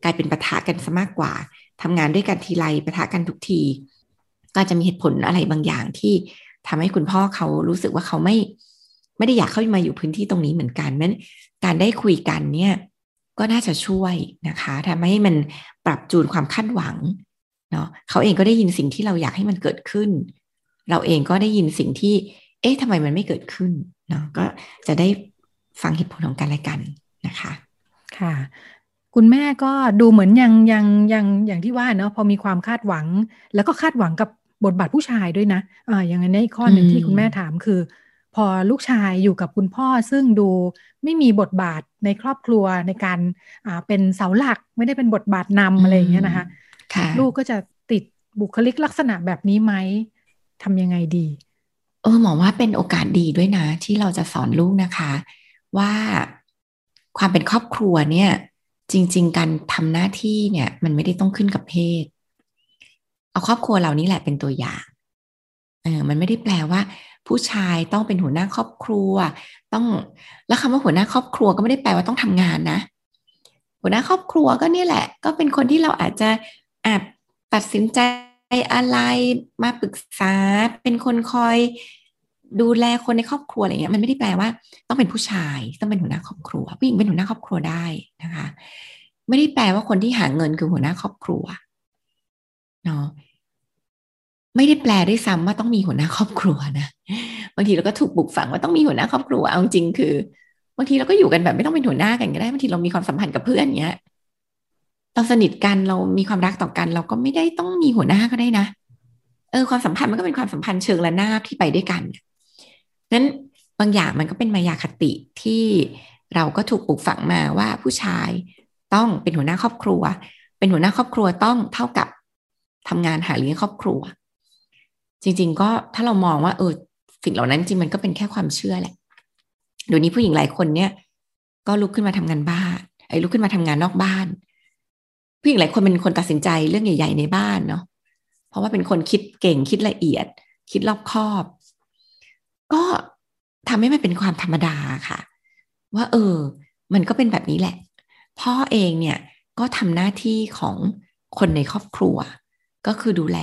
กลายเป็นปะทะกันซะมากกว่าทำงานด้วยกันทีไรปะทะกันทุกที ก็จะมีเหตุผลอะไรบางอย่างที่ทำให้คุณพ่อเขารู้สึกว่าเขาไม่ไม่ได้อยากเข้ามาอยู่พื้นที่ตรงนี้เหมือนกันนั้น การได้คุยกันเนี่ยก็น่าจะช่วยนะคะทำให้มันปรับจูนความคาดหวังเนาะเขาเองก็ได้ยินสิ่งที่เราอยากให้มันเกิดขึ้น เราเองก็ได้ยินสิ่งที่ เอ๊ะทำไมมันไม่เกิดขึ้นเนาะก็จะได้ฟังเหตุผลของกันและกันนะคะค่ะ คุณแม่ก็ดูเหมือนยังยังยังอย่างที่ว่าเนาะพอมีความคาดหวัง แล้วก็คาดหวังกับบทบาทผู้ชายด้วยนะอ่าอย่างนี้อีกข้อหนึ่งที่คุณแม่ถามคือ พอลูกชายอยู่กับคุณพ่อซึ่งดูไม่มีบทบาทในครอบครัวในการอ่าเป็นเสาหลักไม่ได้เป็นบทบาทนำอะไรอย่างเงี้ยนะคะลูกก็จะติดบุคลิกลักษณะแบบนี้ไหมทำยังไงดี เออหมอว่าเป็นโอกาสดีด้วยนะ ที่เราจะสอนลูกนะคะ ว่าความเป็นครอบครัวเนี่ย จริง ๆ การทำหน้าที่เนี่ย มันไม่ได้ต้องขึ้นกับเพศ เอาครอบครัวเรานี่แหละเป็นตัวอย่างเออมันไม่ได้แปลว่า ผู้ชายต้องเป็นหัวหน้าครอบครัว ต้องแล้วคำว่าหัวหน้าครอบครัวก็ไม่ได้แปลว่าต้องทำงานนะ หัวหน้าครอบครัวก็นี่แหละ ก็เป็นคนที่เราอาจจะอาจตัดสินใจอะไรมาปรึกษา เป็นคนคอยดูแลคนในครอบครัวอะไรเงี้ยมันไม่ได้แปลว่า ต้องเป็นผู้ชายต้องเป็นหัวหน้าครอบครัวผู้หญิงเป็นหัวหน้าครอบครัวได้นะคะ ไม่ได้แปลว่าคนที่หาเงินคือหัวหน้าครอบครัวเนาะ ไม่ได้แปลได้ซ้ำว่าต้องมีหัวหน้าครอบครัวนะบางทีเราก็ถูกปลูกฝังว่าต้องมีหัวหน้าครอบครัวเอาจริงคือบางทีเราก็อยู่กันแบบไม่ต้องเป็นหัวหน้ากันก็ได้บางทีเรามีความสัมพันธ์กับเพื่อนเงี้ยเราสนิทกันเรามีความรักต่อกัน เราก็ไม่ได้ต้องมีหัวหน้าก็ได้นะเออความสัมพันธ์มันก็เป็นความสัมพันธ์เชิงระนาบที่ไปด้วยกันนั้นบางอย่างมันก็เป็นมายาคติที่เราก็ถูกปลูกฝังมาว่าผู้ชายต้องเป็นหัวหน้าครอบครัว เป็นหัวหน้าครอบครัวต้องเท่ากับทำงานหาเลี้ยงครอบครัว จริง ๆ ก็ถ้าเรามองว่าเออสิ่งเหล่านั้นจริงมันก็เป็นแค่ความเชื่อแหละเดี๋ยวนี้ผู้หญิงหลายคนเนี่ย ก็ลุกขึ้นมาทำงานบ้านไอ้ลุกขึ้นมาทำงานนอกบ้าน ผู้หญิงหลายคนเป็นคนตัดสินใจเรื่องใหญ่ ๆ ในบ้านเนาะเพราะว่าเป็นคนคิดเก่งคิดละเอียด คิดรอบคอบ ก็ทำให้มันเป็นความธรรมดาค่ะ ว่า เออ มันก็เป็นแบบนี้แหละ พ่อเองเนี่ยก็ทำหน้าที่ของคนในครอบครัว ก็คือดูแล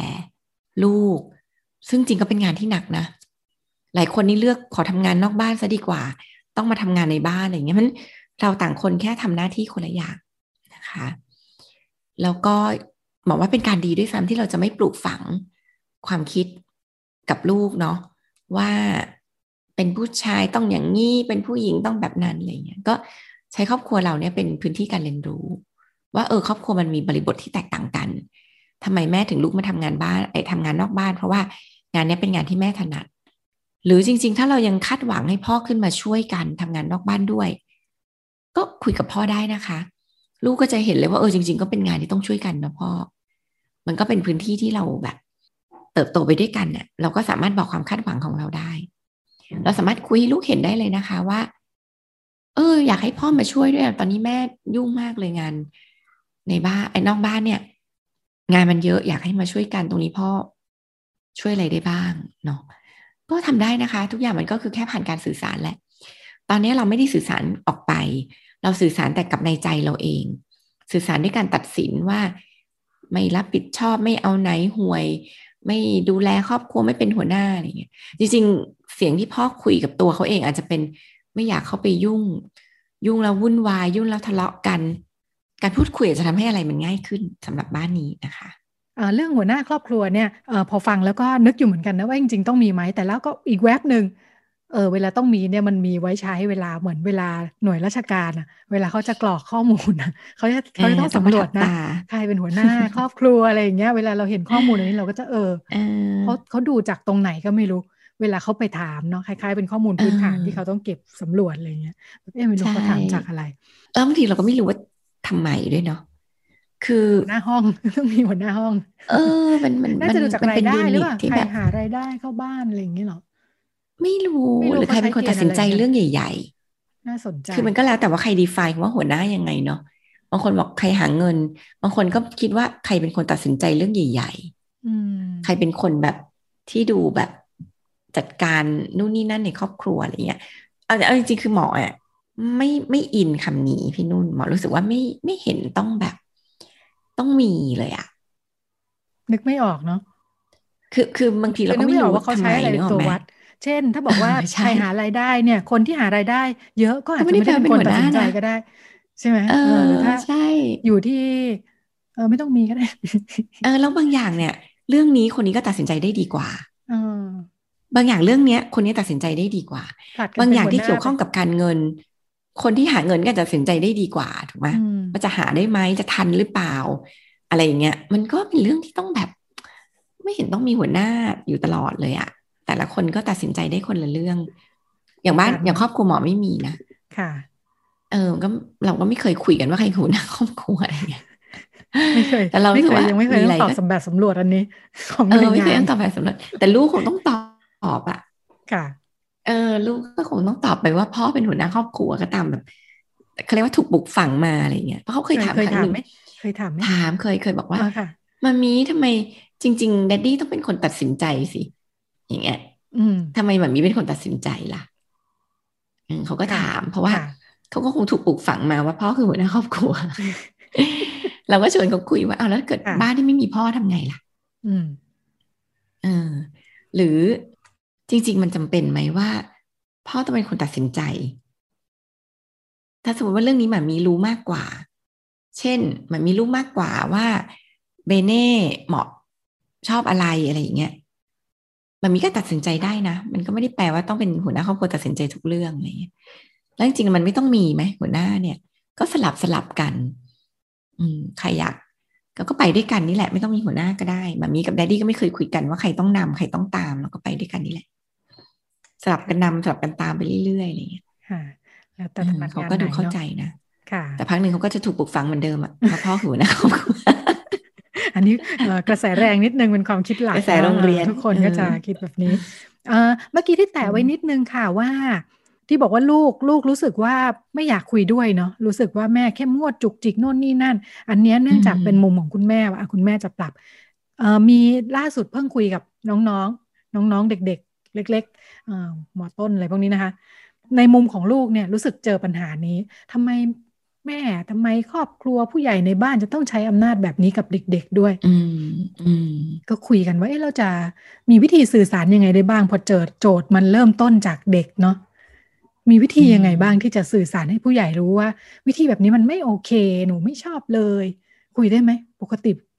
ลูก ซึ่งจริงก็เป็นงานที่หนักนะ หลายคนนี่เลือกขอทำงานนอกบ้านซะดีกว่า ต้องมาทำงานในบ้านอะไรเงี้ยมันเราต่างคนแค่ทำหน้าที่คนละอย่างนะคะแล้วก็บอกว่าเป็นการดีด้วยซ้ำที่เราจะไม่ปลูกฝังความคิดกับลูกเนาะว่าเป็นผู้ชายต้องอย่างนี้ เป็นผู้หญิงต้องแบบนั้นอะไรเงี้ยก็ใช้ครอบครัวเราเนี่ยเป็นพื้นที่การเรียนรู้ ว่าเออครอบครัวมันมีบริบทที่แตกต่างกันทำไมแม่ถึงลุกมาทำงานบ้านไอ้ทำงานนอกบ้าน เพราะว่า งานนี้เป็นงานที่แม่ถนัด หรือจริง ๆ ถ้าเรายังคาดหวังให้พ่อขึ้นมาช่วยกันทำงานนอกบ้านด้วย ก็คุยกับพ่อได้นะคะ ลูกก็จะเห็นเลยว่าเออจริง ๆ ก็เป็นงานที่ต้องช่วยกันนะพ่อ มันก็เป็นพื้นที่ที่เราแบบ เติบโตไปด้วยกันเนี่ยเราก็สามารถบอกความคาดหวังของเราได้ เราสามารถคุยให้ลูกเห็นได้เลยนะคะว่า เออ อยากให้พ่อมาช่วยด้วย ตอนนี้แม่ยุ่งมากเลยงาน ในบ้านไอ้นอกบ้านเนี่ย งานมันเยอะอยากให้มาช่วยกันตรงนี้พ่อ ช่วยอะไรได้บ้างเนาะก็ทำได้นะคะ ทุกอย่างมันก็คือแค่ผ่านการสื่อสารแหละ ตอนนี้เราไม่ได้สื่อสารออกไป เราสื่อสารแต่กับในใจเราเอง สื่อสารด้วยการตัดสินว่า ไม่รับผิดชอบไม่เอาไหนห่วย ไม่ดูแลครอบครัวไม่เป็นหัวหน้าอะไรเงี้ยจริงๆ เสียงที่พ่อคุยกับตัวเขาเองอาจจะเป็นไม่อยากเข้าไปยุ่ง ยุ่งแล้ววุ่นวาย ยุ่งแล้วทะเลาะกัน การพูดคุยจะทำให้อะไรมันง่ายขึ้นสำหรับบ้านนี้นะคะ เรื่องหัวหน้าครอบครัวเนี่ยอพอฟังแล้วก็นึกอยู่เหมือนกันนะว่าจริงๆต้องมีไหมแต่แล้วก็อีกแวบหนึ่งเออเวลาต้องมีเนี่ยมันมีไว้ใช้เวลาเหมือนเวลาหน่วยราชการอะเวลาเขาจะกรอกข้อมูลนะเขาจะเขาจะต้องสำรวจนะใครเป็นหัวหน้าครอบครัวอะไรอย่างเงี้ยเวลาเราเห็นข้อมูลอันนี้เราก็จะเออเขาเขาดูจากตรงไหนก็ไม่รู้ เวลาเขาไปถามเนาะคล้ายๆเป็นข้อมูลพื้นฐานที่เขาต้องเก็บสำรวจอะไรเงี้ยเอ๊ะไม่รู้เขาถามจากอะไรแล้วบางทีเราก็ไม่รู้ว่าทำไมด้วยเนาะ คือหน้าห้องต้องมีหัวหน้าห้อง เออ มันมันน่าจะดูจากรายได้หรือเปล่าใครหารายได้เข้าบ้านอะไรอย่างเงี้ยหรอไม่รู้หรือใครเป็นคนตัดสินใจเรื่องใหญ่ ๆ น่าสนใจ คือมันก็แล้วแต่ว่าใครดีไฟว่าหัวหน้ายังไงเนาะบางคนบอกใครหาเงิน บางคนก็คิดว่าใครเป็นคนตัดสินใจเรื่องใหญ่ๆใครเป็นคนแบบที่ดูแบบจัดการนู่นนี่นั่นในครอบครัวอะไรเงี้ยเอาจริงๆคือหมออะไม่ไม่อินคำนี้พี่นุ่นหมอรู้สึกว่าไม่ไม่เห็นต้องแบบ ต้องมีเลยอะนึกไม่ออกเนาะคือคือบางทีเราก็ไม่รู้ว่าเขาใช้อะไรตัววัด เช่น ถ้าบอกว่าใครหารายได้เนี่ย คนที่หารายได้ เยอะก็อาจจะไม่ได้เป็นคนตัดสินใจก็ได้ ใช่ไหมเออถ้าใช่อยู่ที่ เออไม่ต้องมีก็ได้เออแล้วบางอย่างเนี่ย เรื่องนี้คนนี้ก็ตัดสินใจได้ดีกว่าบางอย่างเรื่องเนี้ย คนนี้ตัดสินใจได้ดีกว่า บางอย่างที่เกี่ยวข้องกับการเงิน คนที่หาเงินก็ตัดสินใจได้ดีกว่าถูกไหมว่าจะหาได้ไหมจะทันหรือเปล่า อะไรอย่างเงี้ย มันก็เป็นเรื่องที่ต้องแบบ ไม่เห็นต้องมีหัวหน้าอยู่ตลอดเลยอะแต่ละคนก็ตัดสินใจได้คนละเรื่อง อย่างบ้านอย่างครอบครัวหมอไม่มีนะค่ะ เออก็เราก็ไม่เคยคุยกันว่าใครหัวหน้าครอบครัวอะไรเงี้ยไม่เคยแต่เราไม่เคยยังไม่เคยต้องตอบสำแบบสำรวจอันนี้ ของเออไม่เคยต้องตอบแบบสำรวจแต่ลูกคงต้องตอบตอบอะค่ะ เออลูกก็คงต้องตอบไปว่าพ่อเป็นหัวหน้าครอบครัวก็ตามแบบเขาเรียกว่าถูกบุกฝังมาอะไรเงี้ยเพราะเขาเคยถามครั้งหนึ่งเคยถามไหมถามเคยเคยบอกว่ามามีทำไมจริงๆแดดดี้ต้องเป็นคนตัดสินใจสิอย่างเงี้ยทำไมมามีเป็นคนตัดสินใจล่ะเขาก็ถาม เพราะว่าเขาก็คงถูกปลูกฝังมาว่าพ่อคือหัวหน้าครอบครัว เราก็ชวนเขาคุยว่าเอาแล้วเกิดบ้านที่ไม่มีพ่อทำไงล่ะ อืมเออหรือ จริง ๆ มันจำเป็นไหมว่า พ่อต้องเป็นคนตัดสินใจ ถ้าสมมติว่าเรื่องนี้หมามีรู้มากกว่า เช่นหมามีรู้มากกว่าว่าเบเน่เหมาะชอบอะไรอะไรอย่างเงี้ยมันมีก็ตัดสินใจได้นะ มันก็ไม่ได้แปลว่าต้องเป็นหัวหน้าครอบครัวตัดสินใจทุกเรื่องอะไรเงี้ยแล้วจริงๆมันไม่ต้องมีไหมหัวหน้าเนี่ย ก็สลับสลับกัน อืมใครอยากก็ไปด้วยกันนี่แหละ ไม่ต้องมีหัวหน้าก็ได้แบบมีกับแดดดี้ก็ไม่เคยคุยกันว่าใครต้องนำใครต้องตาม แล้วก็ไปด้วยกันนี่แหละ สลับกันนำสลับกันตามไปเรื่อยๆอะไรอย่างเงี้ยค่ะ แล้วแต่เขาก็ดูเข้าใจนะค่ะ แต่พักหนึ่งเขาก็จะถูกปลุกฝังเหมือนเดิมอะเพราะพ่อหัวหน้าครอบครัวอันนี้กระแสแรงนิดนึงเป็นความคิดหลักกระแสโรงเรียนทุกคนก็จะคิดแบบนี้เมื่อกี้ที่แตะไว้นิดนึงค่ะว่า ที่บอกว่าลูกลูกรู้สึกว่าไม่อยากคุยด้วยเนาะรู้สึกว่าแม่เข้มงวดจุกจิกโน่นนี่นั่น อันนี้เนื่องจากเป็นมุมของคุณแม่ว่าคุณแม่จะปรับเอ่อมีล่าสุดเพิ่งคุยกับน้องๆ น้องๆเด็ก ๆ เล็กๆเอ่อ หมอต้นอะไรพวกนี้นะคะ ในมุมของลูกเนี่ยรู้สึกเจอปัญหานี้ทำไมแม่ทำไมครอบครัวผู้ใหญ่ในบ้านจะต้องใช้อำนาจแบบนี้กับเด็ก ๆด้วยอืมอืมก็คุยกันว่าเอ๊ะเราจะมีวิธีสื่อสารยังไงได้บ้าง พอเจอโจทย์มันเริ่มต้นจากเด็กเนาะมีวิธียังไงบ้างที่จะสื่อสารให้ผู้ใหญ่รู้ว่า วิธีแบบนี้มันไม่โอเค หนูไม่ชอบเลย คุยได้ไหม ปกติอืม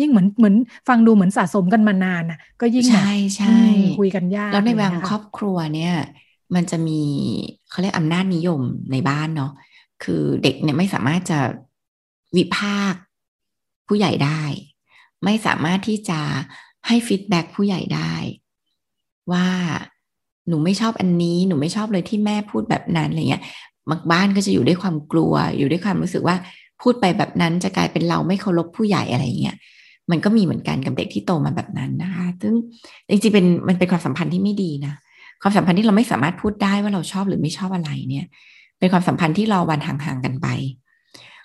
ยิ่งเหมือนเหมือนฟังดูเหมือนสะสมกันมานานอะ ก็ยิ่งแบบใช่ใช่อืมคุยกันยาก แล้วในแวเลยงนะคะครอบครัวเนี่ย มันจะมีเขาเรียกอำนาจนิยมในบ้านเนาะคือเด็กเนี่ยไม่สามารถจะวิพากษ์ผู้ใหญ่ได้ ไม่สามารถที่จะให้ฟีดแบ็กผู้ใหญ่ได้ ว่าหนูไม่ชอบอันนี้หนูไม่ชอบเลยที่แม่พูดแบบนั้นอะไรเงี้ยบางบ้านก็จะอยู่ด้วยความกลัวอยู่ด้วยความรู้สึกว่า พูดไปแบบนั้นจะกลายเป็นเราไม่เคารพผู้ใหญ่อะไรเงี้ยมันก็มีเหมือนกันกับเด็กที่โตมาแบบนั้นนะคะ ซึ่งจริงๆเป็นมันเป็นความสัมพันธ์ที่ไม่ดีนะ ความสัมพันธ์ที่เราไม่สามารถพูดได้ว่าเราชอบหรือไม่ชอบอะไรเนี่ย เป็นความสัมพันธ์ที่รอวันห่างๆกันไป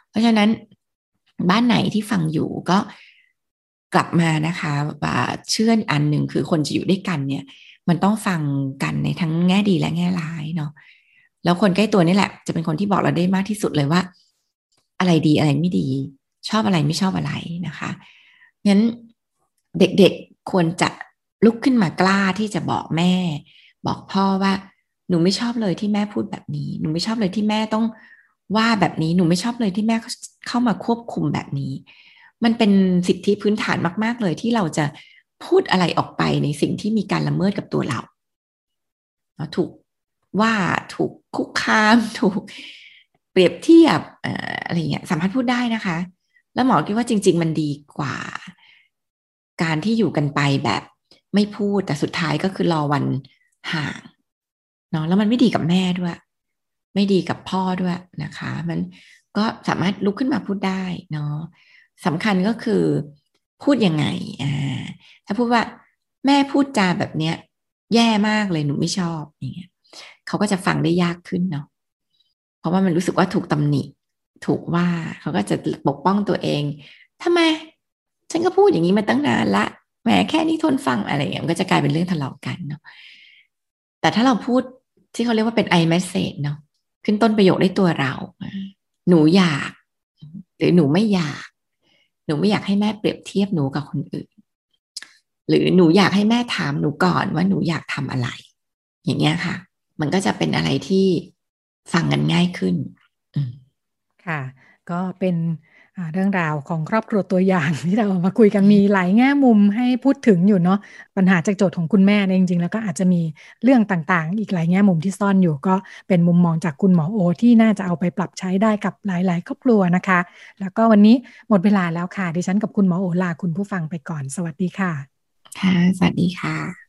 เพราะฉะนั้นบ้านไหนที่ฟังอยู่ก็กลับมานะคะว่าเชื่ออันหนึ่งคือคนจะอยู่ด้วยกันเนี่ย มันต้องฟังกันในทั้งแง่ดีและแง่ร้ายเนาะแล้วคนใกล้ตัวนี่แหละ จะเป็นคนที่บอกเราได้มากที่สุดเลยว่า อะไรดีอะไรไม่ดี ชอบอะไรไม่ชอบอะไรนะคะงั้นเด็กๆควรจะลุกขึ้นมากล้าที่จะบอกแม่ บอกพ่อว่า หนูไม่ชอบเลยที่แม่พูดแบบนี้ หนูไม่ชอบเลยที่แม่ต้องว่าแบบนี้หนูไม่ชอบเลยที่แม่เข้ามาควบคุมแบบนี้ มันเป็นสิทธิพื้นฐานมาก ๆ เลยที่เราจะพูดอะไรออกไปในสิ่งที่มีการละเมิดกับตัวเราถูกว่าถูกคุกคามถูก รียบเทียบอะไรเงี้ยสามารถพูดได้นะคะ แล้วหมอคิดว่าจริง ๆ มันดีกว่า การที่อยู่กันไปแบบไม่พูดแต่สุดท้ายก็คือรอวันห่างเนาะแล้วมันไม่ดีกับแม่ด้วย ไม่ดีกับพ่อด้วยนะคะ มันก็สามารถลุกขึ้นมาพูดได้เนาะสำคัญก็คือพูดยังไงอ่าถ้าพูดว่าแม่พูดจาแบบเนี้ย แย่มากเลยหนูไม่ชอบอย่างเงี้ยเขาก็จะฟังได้ยากขึ้นเนาะ เพราะว่ามันรู้สึกว่าถูกตำหนิ ถูกว่าเขาก็จะปกป้องตัวเองทำไม ฉันก็พูดอย่างนี้มาตั้งนานละแหมแค่นี้ทนฟังอะไรอย่างเงี้ยมันก็จะกลายเป็นเรื่องทะเลาะกันเนาะแต่ถ้าเราพูดที่เขาเรียกว่าเป็น I message เนาะขึ้นต้นประโยคได้ตัวเรา หนูอยาก หรือหนูไม่อยาก หนูไม่อยากให้แม่เปรียบเทียบหนูกับคนอื่น หรือหนูอยากให้แม่ถามหนูก่อนว่าหนูอยากทำอะไร อย่างเงี้ยค่ะ มันก็จะเป็นอะไรที่ ฟังกันง่ายขึ้นค่ะ ก็เป็นเรื่องราวของครอบครัวตัวอย่างที่เรามาคุยกันมีหลายแง่มุมให้พูดถึงอยู่เนาะปัญหาจากโจทย์ของคุณแม่เนี่ยจริงๆ แล้วก็อาจจะมีเรื่องต่างๆ อีกหลายแง่มุมที่ซ่อนอยู่ ก็เป็นมุมมองจากคุณหมอโอ ที่น่าจะเอาไปปรับใช้ได้กับหลายๆ ครอบครัวนะคะ แล้วก็วันนี้หมดเวลาแล้วค่ะดิฉันกับคุณหมอโอลาคุณผู้ฟังไปก่อน สวัสดีค่ะค่ะสวัสดีค่ะ